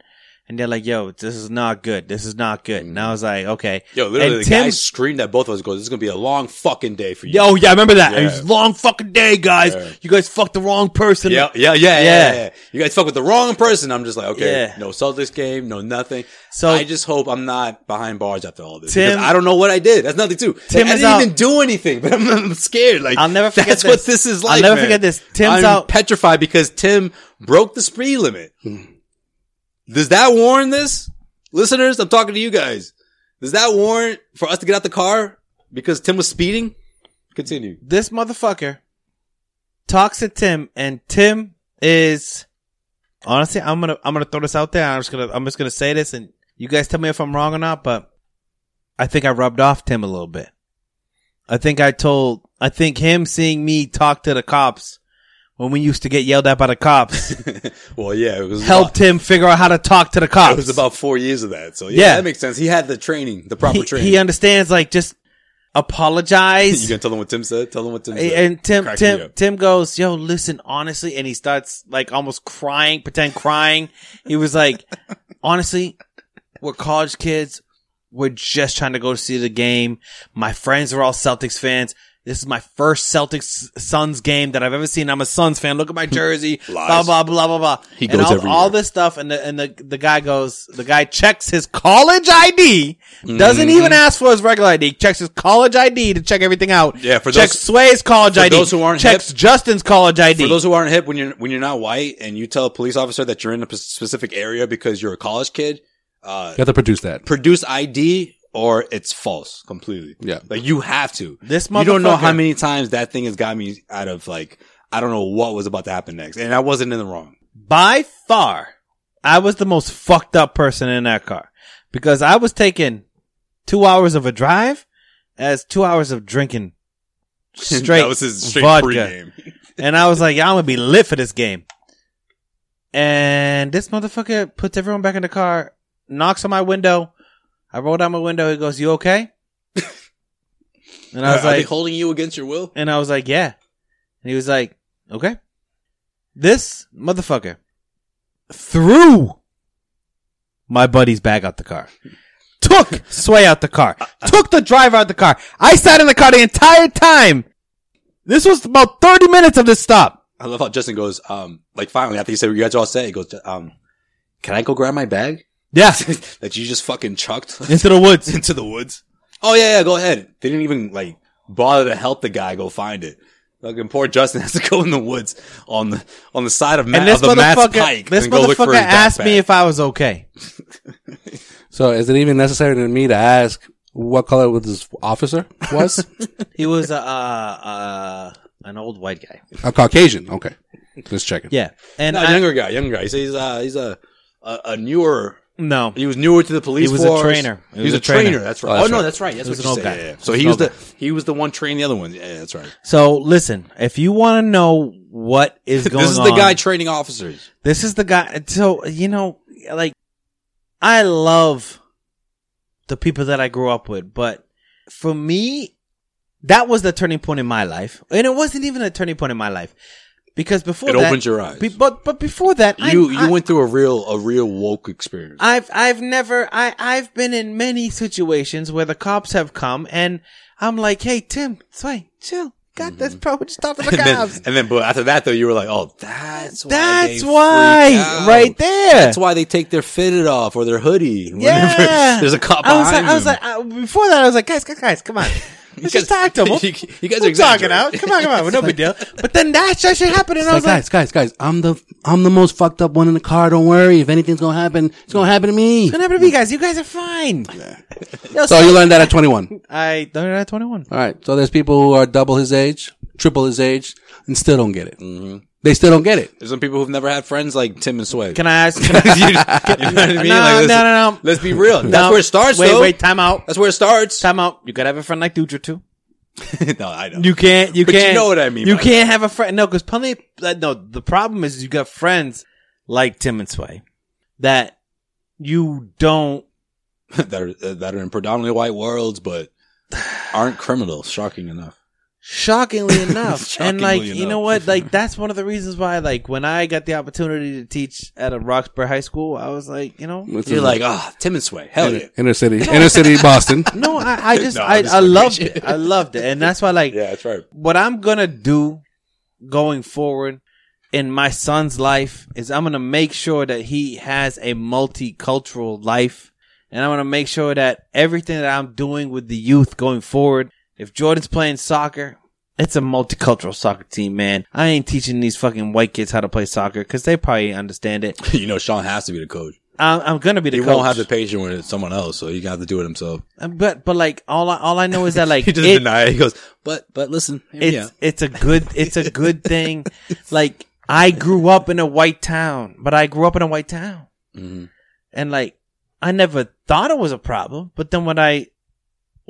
And they're like, yo, this is not good. This is not good. And I mm-hmm. was like, okay. Yo, literally, And the Tim- guy screamed at both of us. Goes, "This is gonna be a long fucking day for you." Yo, yeah, I remember that. Yeah. It was a long fucking day, guys. Yeah. You guys fucked the wrong person. Yeah, yeah, yeah, yeah, Yeah. You guys fuck with the wrong person. I'm just like, okay, no Celtics game, no nothing. So- I just hope I'm not behind bars after all this. Tim- because I don't know what I did. That's nothing too. Tim Like, I didn't out- even do anything, [LAUGHS] but I'm, I'm scared. Like I'll never forget That's this. what this is like. I'll never man. forget this. Tim's I'm out- petrified because Tim broke the spree limit. Hmm. Does that warrant this, listeners? I'm talking to you guys. Does that warrant for us to get out the car because Tim was speeding? Continue. this motherfucker talks to Tim, and Tim is honestly, I'm gonna I'm gonna throw this out there. I'm just gonna I'm just gonna say this, and you guys tell me if I'm wrong or not. But I think I rubbed off Tim a little bit. I think I told I think him seeing me talk to the cops when we used to get yelled at by the cops [LAUGHS] well, yeah, it was helped him figure out how to talk to the cops. It was about four years of that. So yeah, Yeah. that makes sense. He had the training, the proper he, training. he understands like just apologize. [LAUGHS] you gonna tell them what Tim said? Tell them what Tim said. And Tim, Crack Tim. Tim goes, yo, listen, honestly, and he starts like almost crying, pretend crying. He was like, [LAUGHS] honestly, we're college kids. We're just trying to go see the game. My friends are all Celtics fans. This is my first Celtics Suns game that I've ever seen. I'm a Suns fan. Look at my [LAUGHS] jersey. blah blah blah blah blah. He and goes all, every all this stuff, and the and the the guy goes. The guy checks his college ID. Mm-hmm. Doesn't even ask for his regular ID. Checks his college ID to check everything out. Yeah, for checks those- Sway's college for ID. those who aren't checks hip- Justin's college ID. For those who aren't hip, when you're when you're not white and you tell a police officer that you're in a p- specific area because you're a college kid, uh, You have to produce that. produce ID or it's false completely. Yeah. like you have to. This motherfucker you don't know how motherfucker- many times that thing has got me out of like I don't know what was about to happen next, and I wasn't in the wrong. By far, I was the most fucked up person in that car because I was taking two hours of a drive as two hours of drinking straight [LAUGHS] that was his straight vodka. pregame. [LAUGHS] And I was like, yeah, I'm gonna be lit for this game. And this motherfucker puts everyone back in the car, knocks on my window. I roll down my window. He goes, "You okay?" And I was Are they like, holding you against your will? and I was like, "Yeah." And he was like, "Okay." This motherfucker threw my buddy's bag out the car. Took Sway out the car. Took the driver out the car. I sat in the car the entire time. This was about 30 minutes of this stop. I love how Justin goes, um, like finally after he said, what you guys are all set, he goes, um, can I go grab my bag Yeah. [LAUGHS] that you just fucking chucked [LAUGHS] Into the woods. [LAUGHS] into the woods? Oh yeah, yeah, go ahead. They didn't even like bother to help the guy go find it. Fucking poor Justin has to go in the woods on the, on the side of, Matt, And this of the Mass Pike. this and go look for motherfucker his asked me if I was okay. So is it even necessary to me to ask what color was this officer was? He was, uh, uh, an old white guy. a Caucasian. Okay. Just checking. Yeah. And no, I- younger guy, younger guy. He's, he's, uh, he's a, a, a newer, no, he was newer to the police He was a trainer. He was a trainer. That's right. Oh, Oh, that's no, right. that's right. That's was what an you old said. guy. Yeah, yeah. So was he an was old the, he was the one training the other one. Yeah, that's right. So listen, if you want to know what is going [LAUGHS] on, This is the guy training officers. This is the guy. So you know, like, I love the people that I grew up with, but for me, that was the turning point in my life, and it wasn't even a turning point in my life because before It that, opened your eyes. be- but but before that, You I, you I, went through a real a real woke experience. I've I've never I I've been in many situations where the cops have come and I'm like, hey Tim, Sway, chill, got this, bro. Just talk to the and, then, cops. and then, but after that though, you were like, oh, that's why That's why, right there. That's why they take their fitted off or their hoodie. Yeah, [LAUGHS] there's a cop I was like, I was like, uh, before that, I was like, guys, guys, guys, come on. [LAUGHS] Let's just talk to [LAUGHS] him. You, you guys We'll are talking it out. Come on, come on. No big deal. But then that shit shit happened, and I was Like, like, guys, guys, guys, I'm the I'm the most fucked up one in the car. Don't worry. If anything's gonna happen, it's gonna happen to me. It's gonna happen to me, guys? You guys are fine." Yo, So you learned that at 21. I learned that at 21. All right. So there's people who are double his age, triple his age, and still don't get it. Mm-hmm. They still don't get it. There's some people who've never had friends like Tim and Sway. Can I ask? Can I, you, you know what I mean? [LAUGHS] no, Like, no, no, no. Let's be real. That's No. where it starts. Wait, though. wait. Time out. That's where it starts. Time out. You gotta have a friend like Dutra too. [LAUGHS] no, I know. You can't. You But can't. You know what I mean You by can't have a friend. No, because plenty. Uh, no, the problem is you got friends like Tim and Sway that you don't. [LAUGHS] that are that are in predominantly white worlds, but aren't criminals. Shocking enough. Shockingly [LAUGHS] enough, and Shockingly like you know what, like that's one of the reasons why, like when I got the opportunity to teach at a Roxbury High School, I was like, you know, What's You're like, ah, Tim and Sway. Hell yeah. inner city, [LAUGHS] inner city, Boston. [LAUGHS] no, I, I just, No, I, just I loved with it. I loved it, and that's why, like, Yeah, that's right. what I'm gonna do going forward in my son's life is I'm gonna make sure that he has a multicultural life, and I'm gonna make sure that everything that I'm doing with the youth going forward, if Jordan's playing soccer, it's a multicultural soccer team, man. I ain't teaching these fucking white kids how to play soccer because they probably understand it. [LAUGHS] you know, Sean has to be the coach. I'm, I'm gonna be the coach. He coach, won't have the patience with someone else, so he got to do it himself. but but like all I, all I know is that [LAUGHS] like He doesn't it- deny it. He goes, but but listen, it's it's a good it's a good [LAUGHS] thing. like I grew up in a white town, but I grew up in a white town, Mhm. and like I never thought it was a problem. But then when I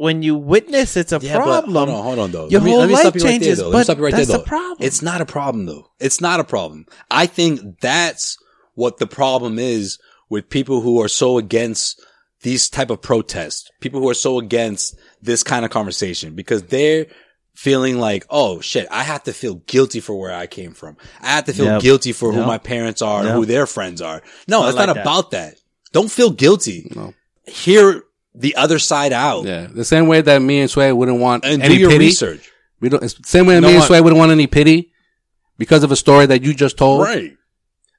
when you witness it's a Yeah, but problem, hold on, hold on though. your Let me- whole let me life stop you right there, though. Let me but stop you right that's there, the problem. It's not a problem though. It's not a problem. I think that's what the problem is with people who are so against these type of protests. People who are so against this kind of conversation because they're feeling like, oh shit, I have to feel guilty for where I came from. I have to feel Yep. guilty for who my parents are, Yep. who their friends are. No, it's like not that. about that. Don't feel guilty. No. Hear the other side out Yeah, the same way that me and Sway wouldn't want and any do your pity. research. We don't. Same way that No me and Sway wouldn't want any pity because of a story that you just told. Right.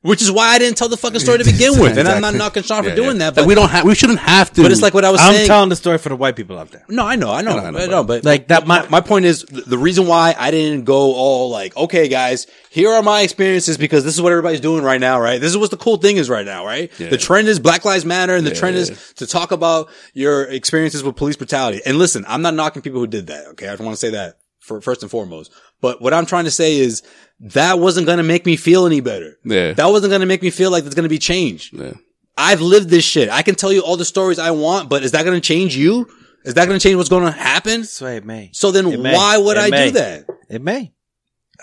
Which is why I didn't tell the fucking story to begin with. And I'm not Exactly. knocking Sean for Yeah, doing yeah. that, but Like, we don't have. We shouldn't have to. but it's like what I was I'm saying. telling the story for the white people out there. no, I know, I know, I know, but- Like that- My, my point is th- the reason why I didn't go all like, okay, guys, here are my experiences because this is what everybody's doing right now, right? This is what the cool thing is right now, right? The trend is Black Lives Matter, and the trend is to talk about your experiences with police brutality. And listen, I'm not knocking people who did that. Okay, I just want to say that for first and foremost. But what I'm trying to say is that wasn't going to make me feel any better. Yeah. That wasn't going to make me feel like there's going to be change. Yeah. I've lived this shit. I can tell you all the stories I want, but is that going to change you? Is that going to change what's going to happen? So it may. So then It may. why would It I may. do that? It may.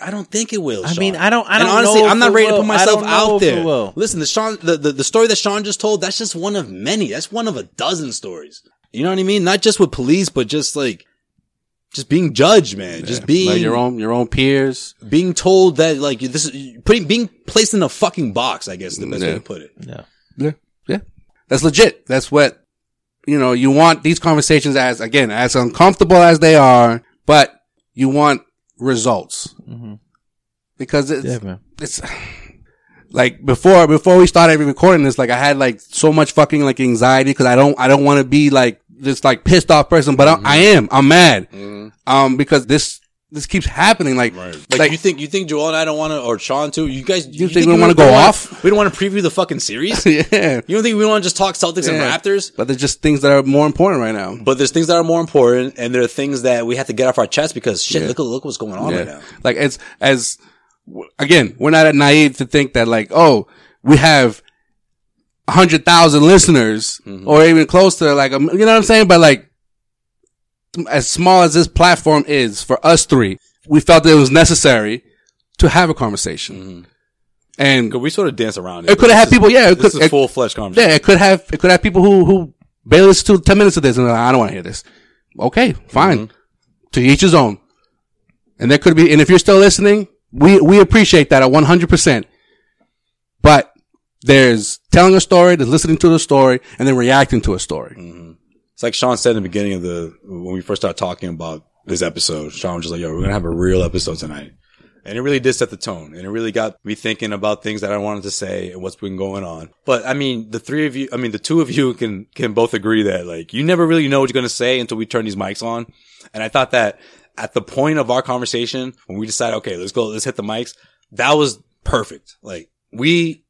I don't think it will. I mean, I don't- I don't honestly, know I'm not it ready to will. put I myself don't know out if it there. will. Listen, the Sean, the, the the story that Sean just told, that's just one of many. That's one of a dozen stories. You know what I mean? Not just with police, but just like, just being judged, man. Just being like your own your own peers. being told that like this is putting being placed in a fucking box. I guess is the best way to put it. Yeah. Yeah, yeah. That's legit. That's what you know. You want these conversations as again as uncomfortable as they are, but you want results mm-hmm. because it's Yeah, man. it's like before before we started recording this. Like I had like so much fucking like anxiety because I don't I don't want to be like this like pissed off person, but I, I am. I'm mad. Um, because this this keeps happening. Like Like, like you think you think Joel and I don't want to, or Sean too? You guys, you, think we we wanna don't go wanna- off? We don't want to preview the fucking series. [LAUGHS] yeah. You don't think we want to just talk Celtics and Raptors? But there's just things that are more important right now. But there's things that are more important, and there are things that we have to get off our chest because shit, look look what's going on right now. Like it's as again, we're not naive to think that like, oh, we have a hundred thousand listeners Mm-hmm. or even close to like, a, you know what I'm saying? But like, as small as this platform is for us three, we felt that it was necessary to have a conversation. Mm-hmm. And we sort of dance around it It could have had people, yeah, it This could, is full fledged conversation. yeah, it could have, it could have people who, who barely listen to 10 minutes of this and they're like, I don't want to hear this. Okay, fine. Mm-hmm. To each his own. And there could be, and if you're still listening, we, we appreciate that at 100%. But there's telling a story, there's listening to the story, and then reacting to a story. Mm-hmm. It's like Sean said in the beginning of the when we first started talking about this episode. Sean was just like, "Yo, we're gonna have a real episode tonight." And it really did set the tone and it really got me thinking about things that I wanted to say and what's been going on. But I mean, the three of you, I mean, the two of you can, can both agree that like, you never really know what you're going to say until we turn these mics on. And I thought that at the point of our conversation, when we decided, okay, let's go, let's hit the mics, that was perfect. Like we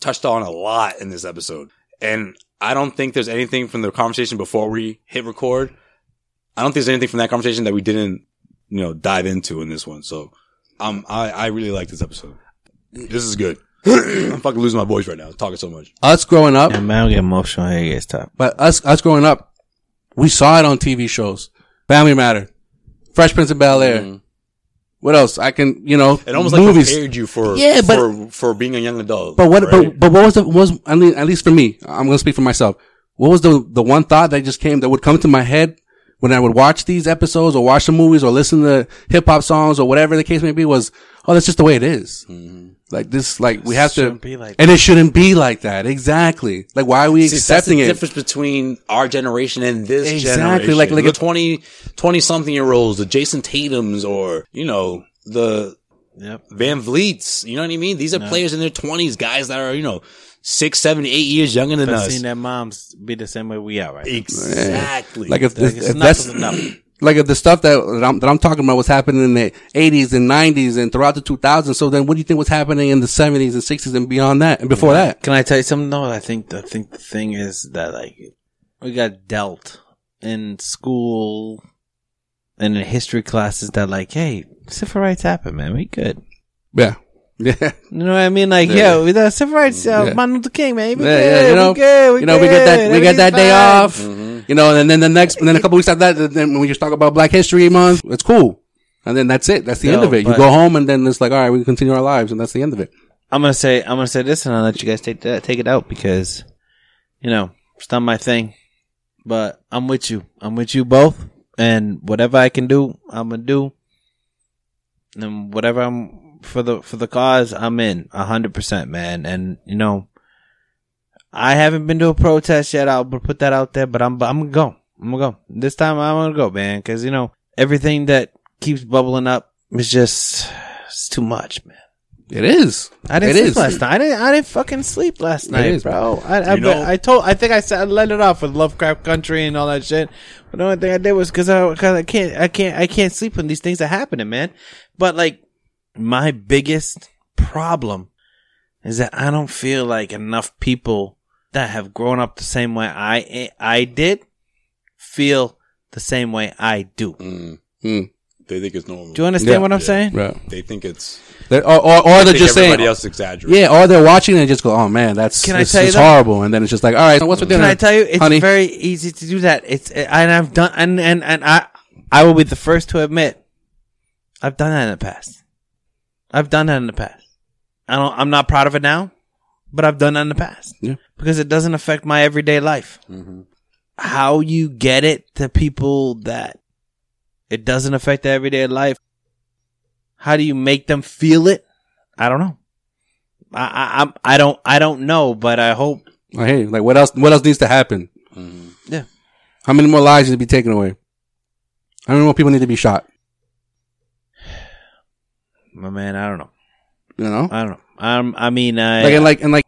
touched on a lot in this episode. And I don't think there's anything from the conversation before we hit record. I don't think there's anything from that conversation that we didn't, you know, dive into in this one. So, um, I, I really like this episode. This is good. [CLEARS THROAT] I'm fucking losing my voice right now, talking so much. Us growing up, And man, I get emotional here. It gets tough. but us us growing up, we saw it on TV shows. Family Matter, Fresh Prince of Bel Air. What else? I can, you know, It almost like prepared you for, Yeah, but- for, for being a young adult. But what? right? But, but what was the was I mean, at least for me, I'm gonna speak for myself. What was the the one thought that just came that would come to my head when I would watch these episodes or watch the movies or listen to hip hop songs or whatever the case may be? Was oh, that's just the way it is. Mm-hmm. Like this, like we have to, shouldn't be like and it shouldn't be like that. Exactly. Like why are we See, that's accepting the it? difference between our generation and this Exactly, generation. like- like the a- 20, 20 something year olds, the Jayson Tatum's or, you know, the Yep. VanVleets. You know what I mean? These are players in their twenties, guys that are, you know, six, seven, eight years younger than But us. seeing their moms be the same way we are right. Exactly. Like if, Like, this, it's if enough that's enough. Like if the stuff that, that I'm that I'm talking about was happening in the 80s and 90s and throughout the 2000s, so then what do you think was happening in the 70s and 60s and beyond that and before that? Can I tell you something though? I think I think the thing is that like we got dealt in school and in history classes that like, hey, civil rights happen, man. We good. Yeah, [LAUGHS] yeah. You know what I mean? Like, Yeah. yo, we got civil rights, uh, Yeah. Martin Luther King, man. We Yeah, good. yeah, you know, we good. We you know, we get that, we get that day off, you know, and then the next, and then a couple weeks after that, then we just talk about Black History Month. It's cool. And then that's it. That's the end of it. You but- go home and then it's like, all right, we continue our lives and that's the end of it. I'm gonna say I'm gonna say this, and I'll let you guys take that take it out because, you know, it's not my thing. But I'm with you. I'm with you both, and whatever I can do, I'm gonna do. And whatever I'm for the for the cause, I'm in a hundred percent, man. And you know, I haven't been to a protest yet. I'll put that out there, but I'm I'm gonna go. I'm gonna go this time. I'm gonna go, man, because you know everything that keeps bubbling up is just it's too much, man. It is. I didn't It sleep is. last night. I didn't. I didn't fucking sleep last night, is, bro. I, I, You know- I told. I think I said I let it off with Lovecraft Country and all that shit. But the only thing I did was because I, cause I can't. I can't. I can't sleep when these things are happening, man. But like, my biggest problem is that I don't feel like enough people that have grown up the same way I I did feel the same way I do. Mm. Mm. They think it's normal. Do you understand Yeah. what I'm Yeah. saying? Right. They think it's. They're, or, or, or they're think just saying, everybody else exaggerates. yeah, or they're watching and just go, oh man, that's, Can I it's, tell you it's that? horrible. And then it's just like, all right, what's for dinner? Can I tell you, it's honey? very easy to do that. It's and I've done and and and I I will be the first to admit I've done that in the past. I've done that in the past. I don't. I'm not proud of it now, but I've done that in the past Yeah. because it doesn't affect my everyday life. Mm-hmm. How you get it to people that it doesn't affect their everyday life? How do you make them feel it? I don't know. I I I'm, I don't I don't know, but I hope hey, like what else, what else needs to happen? Mm-hmm. Yeah. How many more lives need to be taken away? How many more people need to be shot? [SIGHS] my man. I don't know. You know? I don't know. Um, I mean, I, like and like and like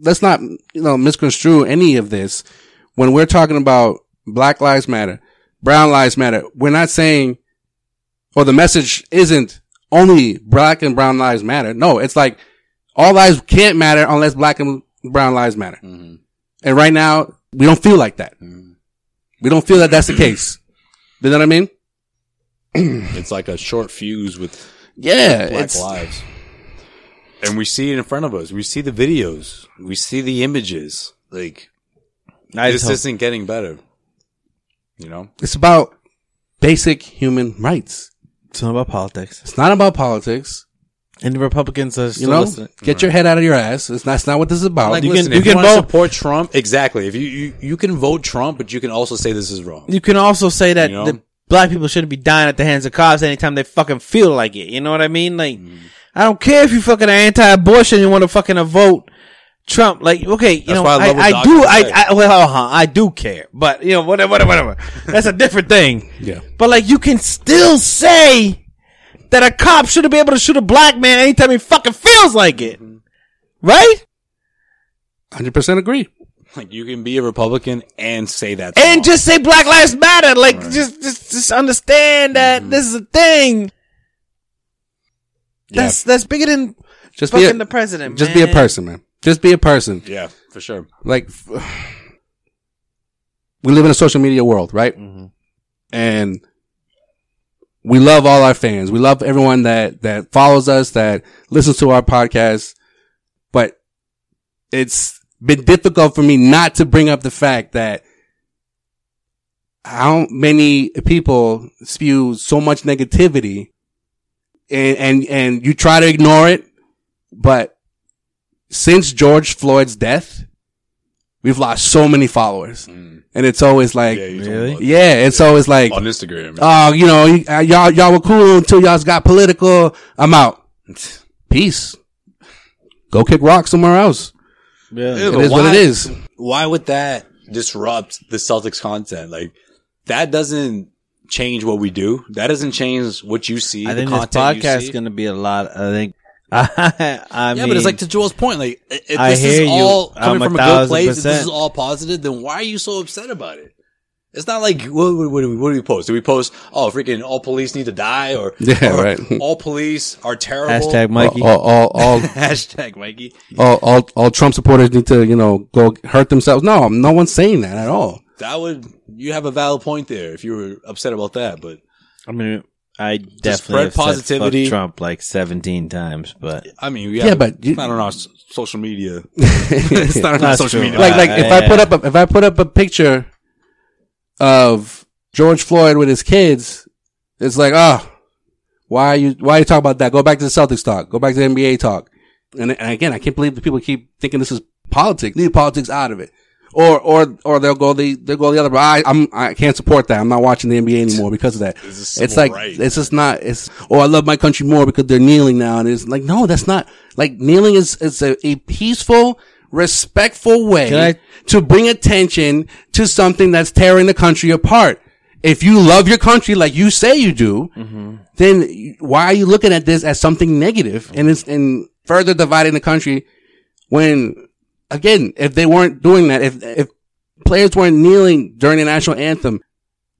let's not you know misconstrue any of this when we're talking about black lives matter brown lives matter we're not saying or the message isn't only black and brown lives matter no it's like all lives can't matter unless black and brown lives matter Mm-hmm. and right now we don't feel like that we don't feel that that's the case you know what i mean It's like a short fuse with yeah black lives. And we see it in front of us. We see the videos. We see the images. Like I this told- isn't getting better. You know? it's about basic human rights it's not about politics. it's not about politics And the Republicans are You know, listening. get your head out of your ass. It's not, that's not what this is about. Like, You listen, can- if you you, can want vote- support Trump, exactly. If you, you you can vote Trump, but you can also say this is wrong. You can also say that You know? the black people shouldn't be dying at the hands of cops anytime they fucking feel like it. You know what I mean? Like, mm. I don't care if you fucking are anti-abortion and you want to fucking vote Trump. Like, okay, you That's know, why I I, love what I, do, I. I, well, uh-huh, I do care, but you know, whatever, whatever, whatever. That's a different thing. Yeah. But like, you can still say that a cop shouldn't be able to shoot a black man anytime he fucking feels like it. Right? Hundred percent agree. Like you can be a Republican and say that, And just say Black Lives Matter. Like, just, just, just understand that this is a thing. Yeah. That's, that's bigger than Just be fucking a, the president, just be a person, man. Just be a person. yeah, for sure. Like we live in a social media world, right? Mm-hmm. And we love all our fans. We love everyone that that follows us, that listens to our podcast. But it's been difficult for me not to bring up the fact that how many people spew so much negativity and, and, and you try to ignore it. But since George Floyd's death, we've lost so many followers. And it's always like, Yeah, yeah, you're talking about it's always like, on Instagram. oh, you know, y- uh, y'all, y'all were cool until y'all got political. I'm out. Peace. Go kick rock somewhere else. Yeah. Yeah, It but what it is. Why would that disrupt the Celtics content? Like that doesn't change what we do. That doesn't change what you see. I think this content you podcast is going to be a lot. I think. I, [LAUGHS] I yeah, mean, but it's like to Joel's point. Like, i- if I this hear is you. all I'm coming a from a good thousand place, if this is all positive, then why are you so upset about it? It's not like what, what, what, do we, what do we post? Do we post? Oh, freaking all police need to die, or [LAUGHS] Yeah, or right. All police are terrible. hashtag Mikey. All, all, all, [LAUGHS] Hashtag Mikey. all, all, all Trump supporters need to, you know, go hurt themselves. No, no one's saying that at all. That would you have a valid point there if you were upset about that, but I mean, I spread definitely have positivity. Said fuck Trump like seventeen times, but I mean, Yeah, but you- it's not on our social media. [LAUGHS] it's not on our social true. media. like like Uh, if yeah. I put up a, if I put up a picture of George Floyd with his kids, it's like, oh, why are you why are you talking about that? Go back to the Celtics talk. Go back to the NBA talk. And, and again, I can't believe that people keep thinking this is politics. Leave politics out of it. Or or or they'll go the they'll go the other. I I'm I can't support that. I'm not watching the NBA anymore because of that. This It's like rights, it's just not. It's oh I love my country more because they're kneeling now, and it's like no, that's not like kneeling is is a, a peaceful, respectful way I- to bring attention to something that's tearing the country apart. If you love your country like you say you do, mm-hmm. then why are you looking at this as something negative and it's and further dividing the country when again, if they weren't doing that, if if players weren't kneeling during the national anthem,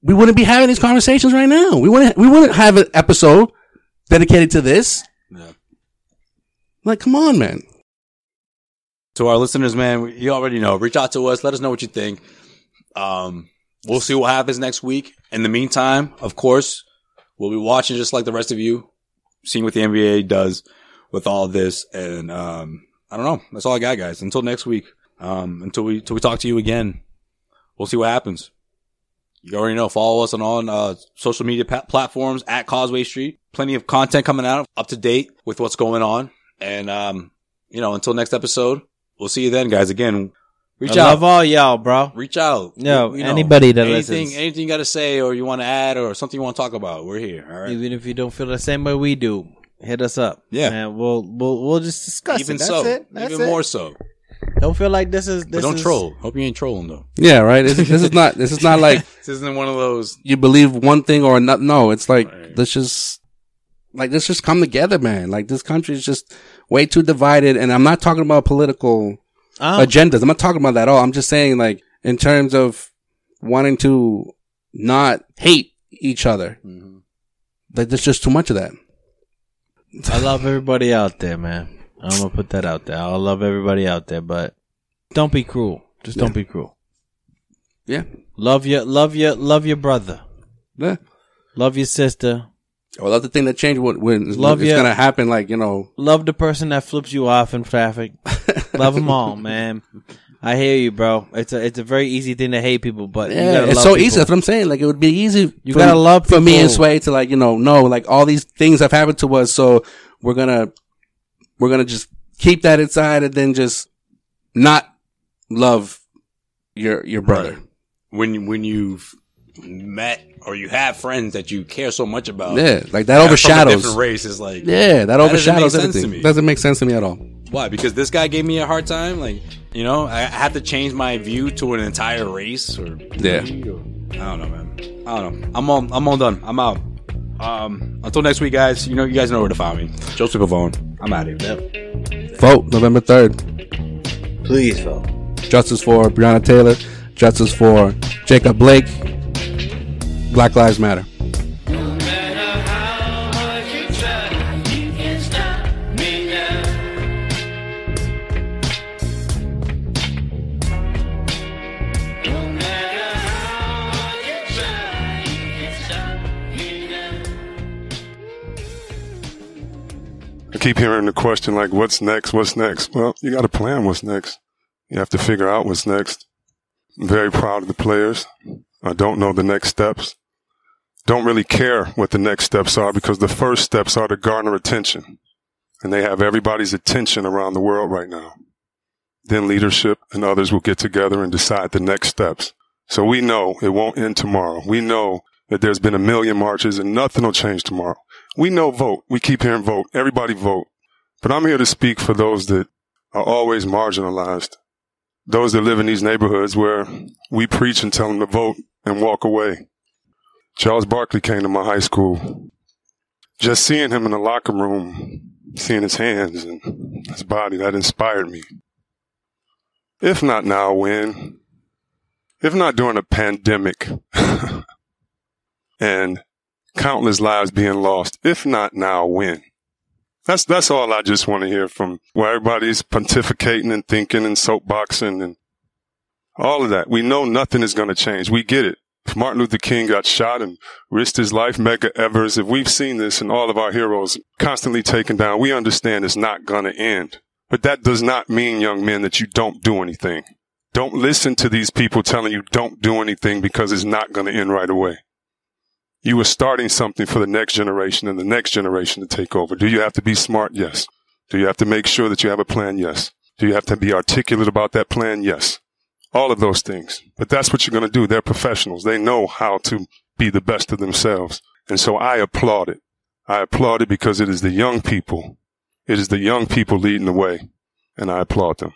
we wouldn't be having these conversations right now. We wouldn't we wouldn't have an episode dedicated to this. Yeah. Like, come on, man. to our listeners, man, you already know. Reach out to us. Let us know what you think. Um, we'll see what happens next week. In the meantime, of course, we'll be watching just like the rest of you, seeing what the NBA does with all this. And, um, I don't know. That's all I got, guys. Until next week. Um, until we, until we talk to you again, we'll see what happens. You already know. Follow us on all, uh, social media pa- platforms at Causeway Street. Plenty of content coming out up to date with what's going on. And, um, you know, until next episode, we'll see you then, guys. Again, reach I out. love all y'all, bro. reach out. No, We- you anybody that anything, listens. anything you got to say or you want to add or something you want to talk about, we're here. All right. Even if you don't feel the same way we do, hit us up. Yeah. and we'll we'll we'll just discuss Even it. That's so, it. That's even it. more so. Don't feel like this is But this don't is, troll. Hope you ain't trolling though. Yeah, right. This, this is not. This is not like [LAUGHS] This isn't one of those. you believe one thing or not. No, it's like Right. let's just like let's just come together, man. Like this country is just way too divided, and I'm not talking about political Um, agendas. I'm not talking about that at all. I'm just saying like in terms of wanting to not hate each other. Like there's just too much of that. I love everybody out there, man. I'm gonna put that out there. I love everybody out there, but don't be cruel. Just don't be cruel. Yeah. Love your love your love your brother. Yeah. Love your sister. Well, that's the thing that changed when, when it's, Love it's gonna happen. Like you know, Love the person that flips you off in traffic. [LAUGHS] love them all, man. I hear you, bro. It's a it's a very easy thing to hate people, but yeah, gotta it's love so people. easy. That's what I'm saying. Like it would be easy. You for- gotta love for me and. Sway to like you know no like all these things have happened to us, so we're gonna we're gonna just keep that inside and then just not love your your brother. When when you've met or you have friends that you care so much about, Yeah, like that from a overshadows. different race is like Yeah, that doesn't make overshadows sense everything. to me. Doesn't make sense to me at all. Why? Because this guy gave me a hard time. Like, you know, I I have to change my view to an entire race, or Yeah. I don't know, man. I don't know. I'm all I'm all done. I'm out. Um, until next week, guys. You know, you guys know where to find me. Joseph Pavone. I'm out of here. Vote November 3rd. Please vote. Justice for Breonna Taylor. Justice for Jacob Blake. Black Lives Matter. Keep hearing the question like, what's next? What's next? Well, you got to plan what's next. You have to figure out what's next. I'm very proud of the players. I don't know the next steps. Don't really care what the next steps are because the first steps are to garner attention. And they have everybody's attention around the world right now. Then leadership and others will get together and decide the next steps. So we know it won't end tomorrow. We know that there's been a million marches and nothing will change tomorrow. We know vote. We keep hearing vote. Everybody vote. But I'm here to speak for those that are always marginalized. Those that live in these neighborhoods where we preach and tell them to vote and walk away. Charles Barkley came to my high school. Just seeing him in the locker room, seeing his hands and his body, that inspired me. If not now, when? If not during a pandemic [LAUGHS] and countless lives being lost. If not now, when? That's that's all I just want to hear from where everybody's pontificating and thinking and soapboxing and all of that. We know nothing is going to change. We get it. Martin Luther King got shot and risked his life, Medgar Evers, if we've seen this and all of our heroes constantly taken down, we understand it's not going to end. But that does not mean, young men, that you don't do anything. Don't listen to these people telling you don't do anything because it's not going to end right away. You are starting something for the next generation and the next generation to take over. Do you have to be smart? Yes. Do you have to make sure that you have a plan? Yes. Do you have to be articulate about that plan? Yes. All of those things. But that's what you're going to do. They're professionals. They know how to be the best of themselves. And so I applaud it. I applaud it because it is the young people. It is the young people leading the way. And I applaud them.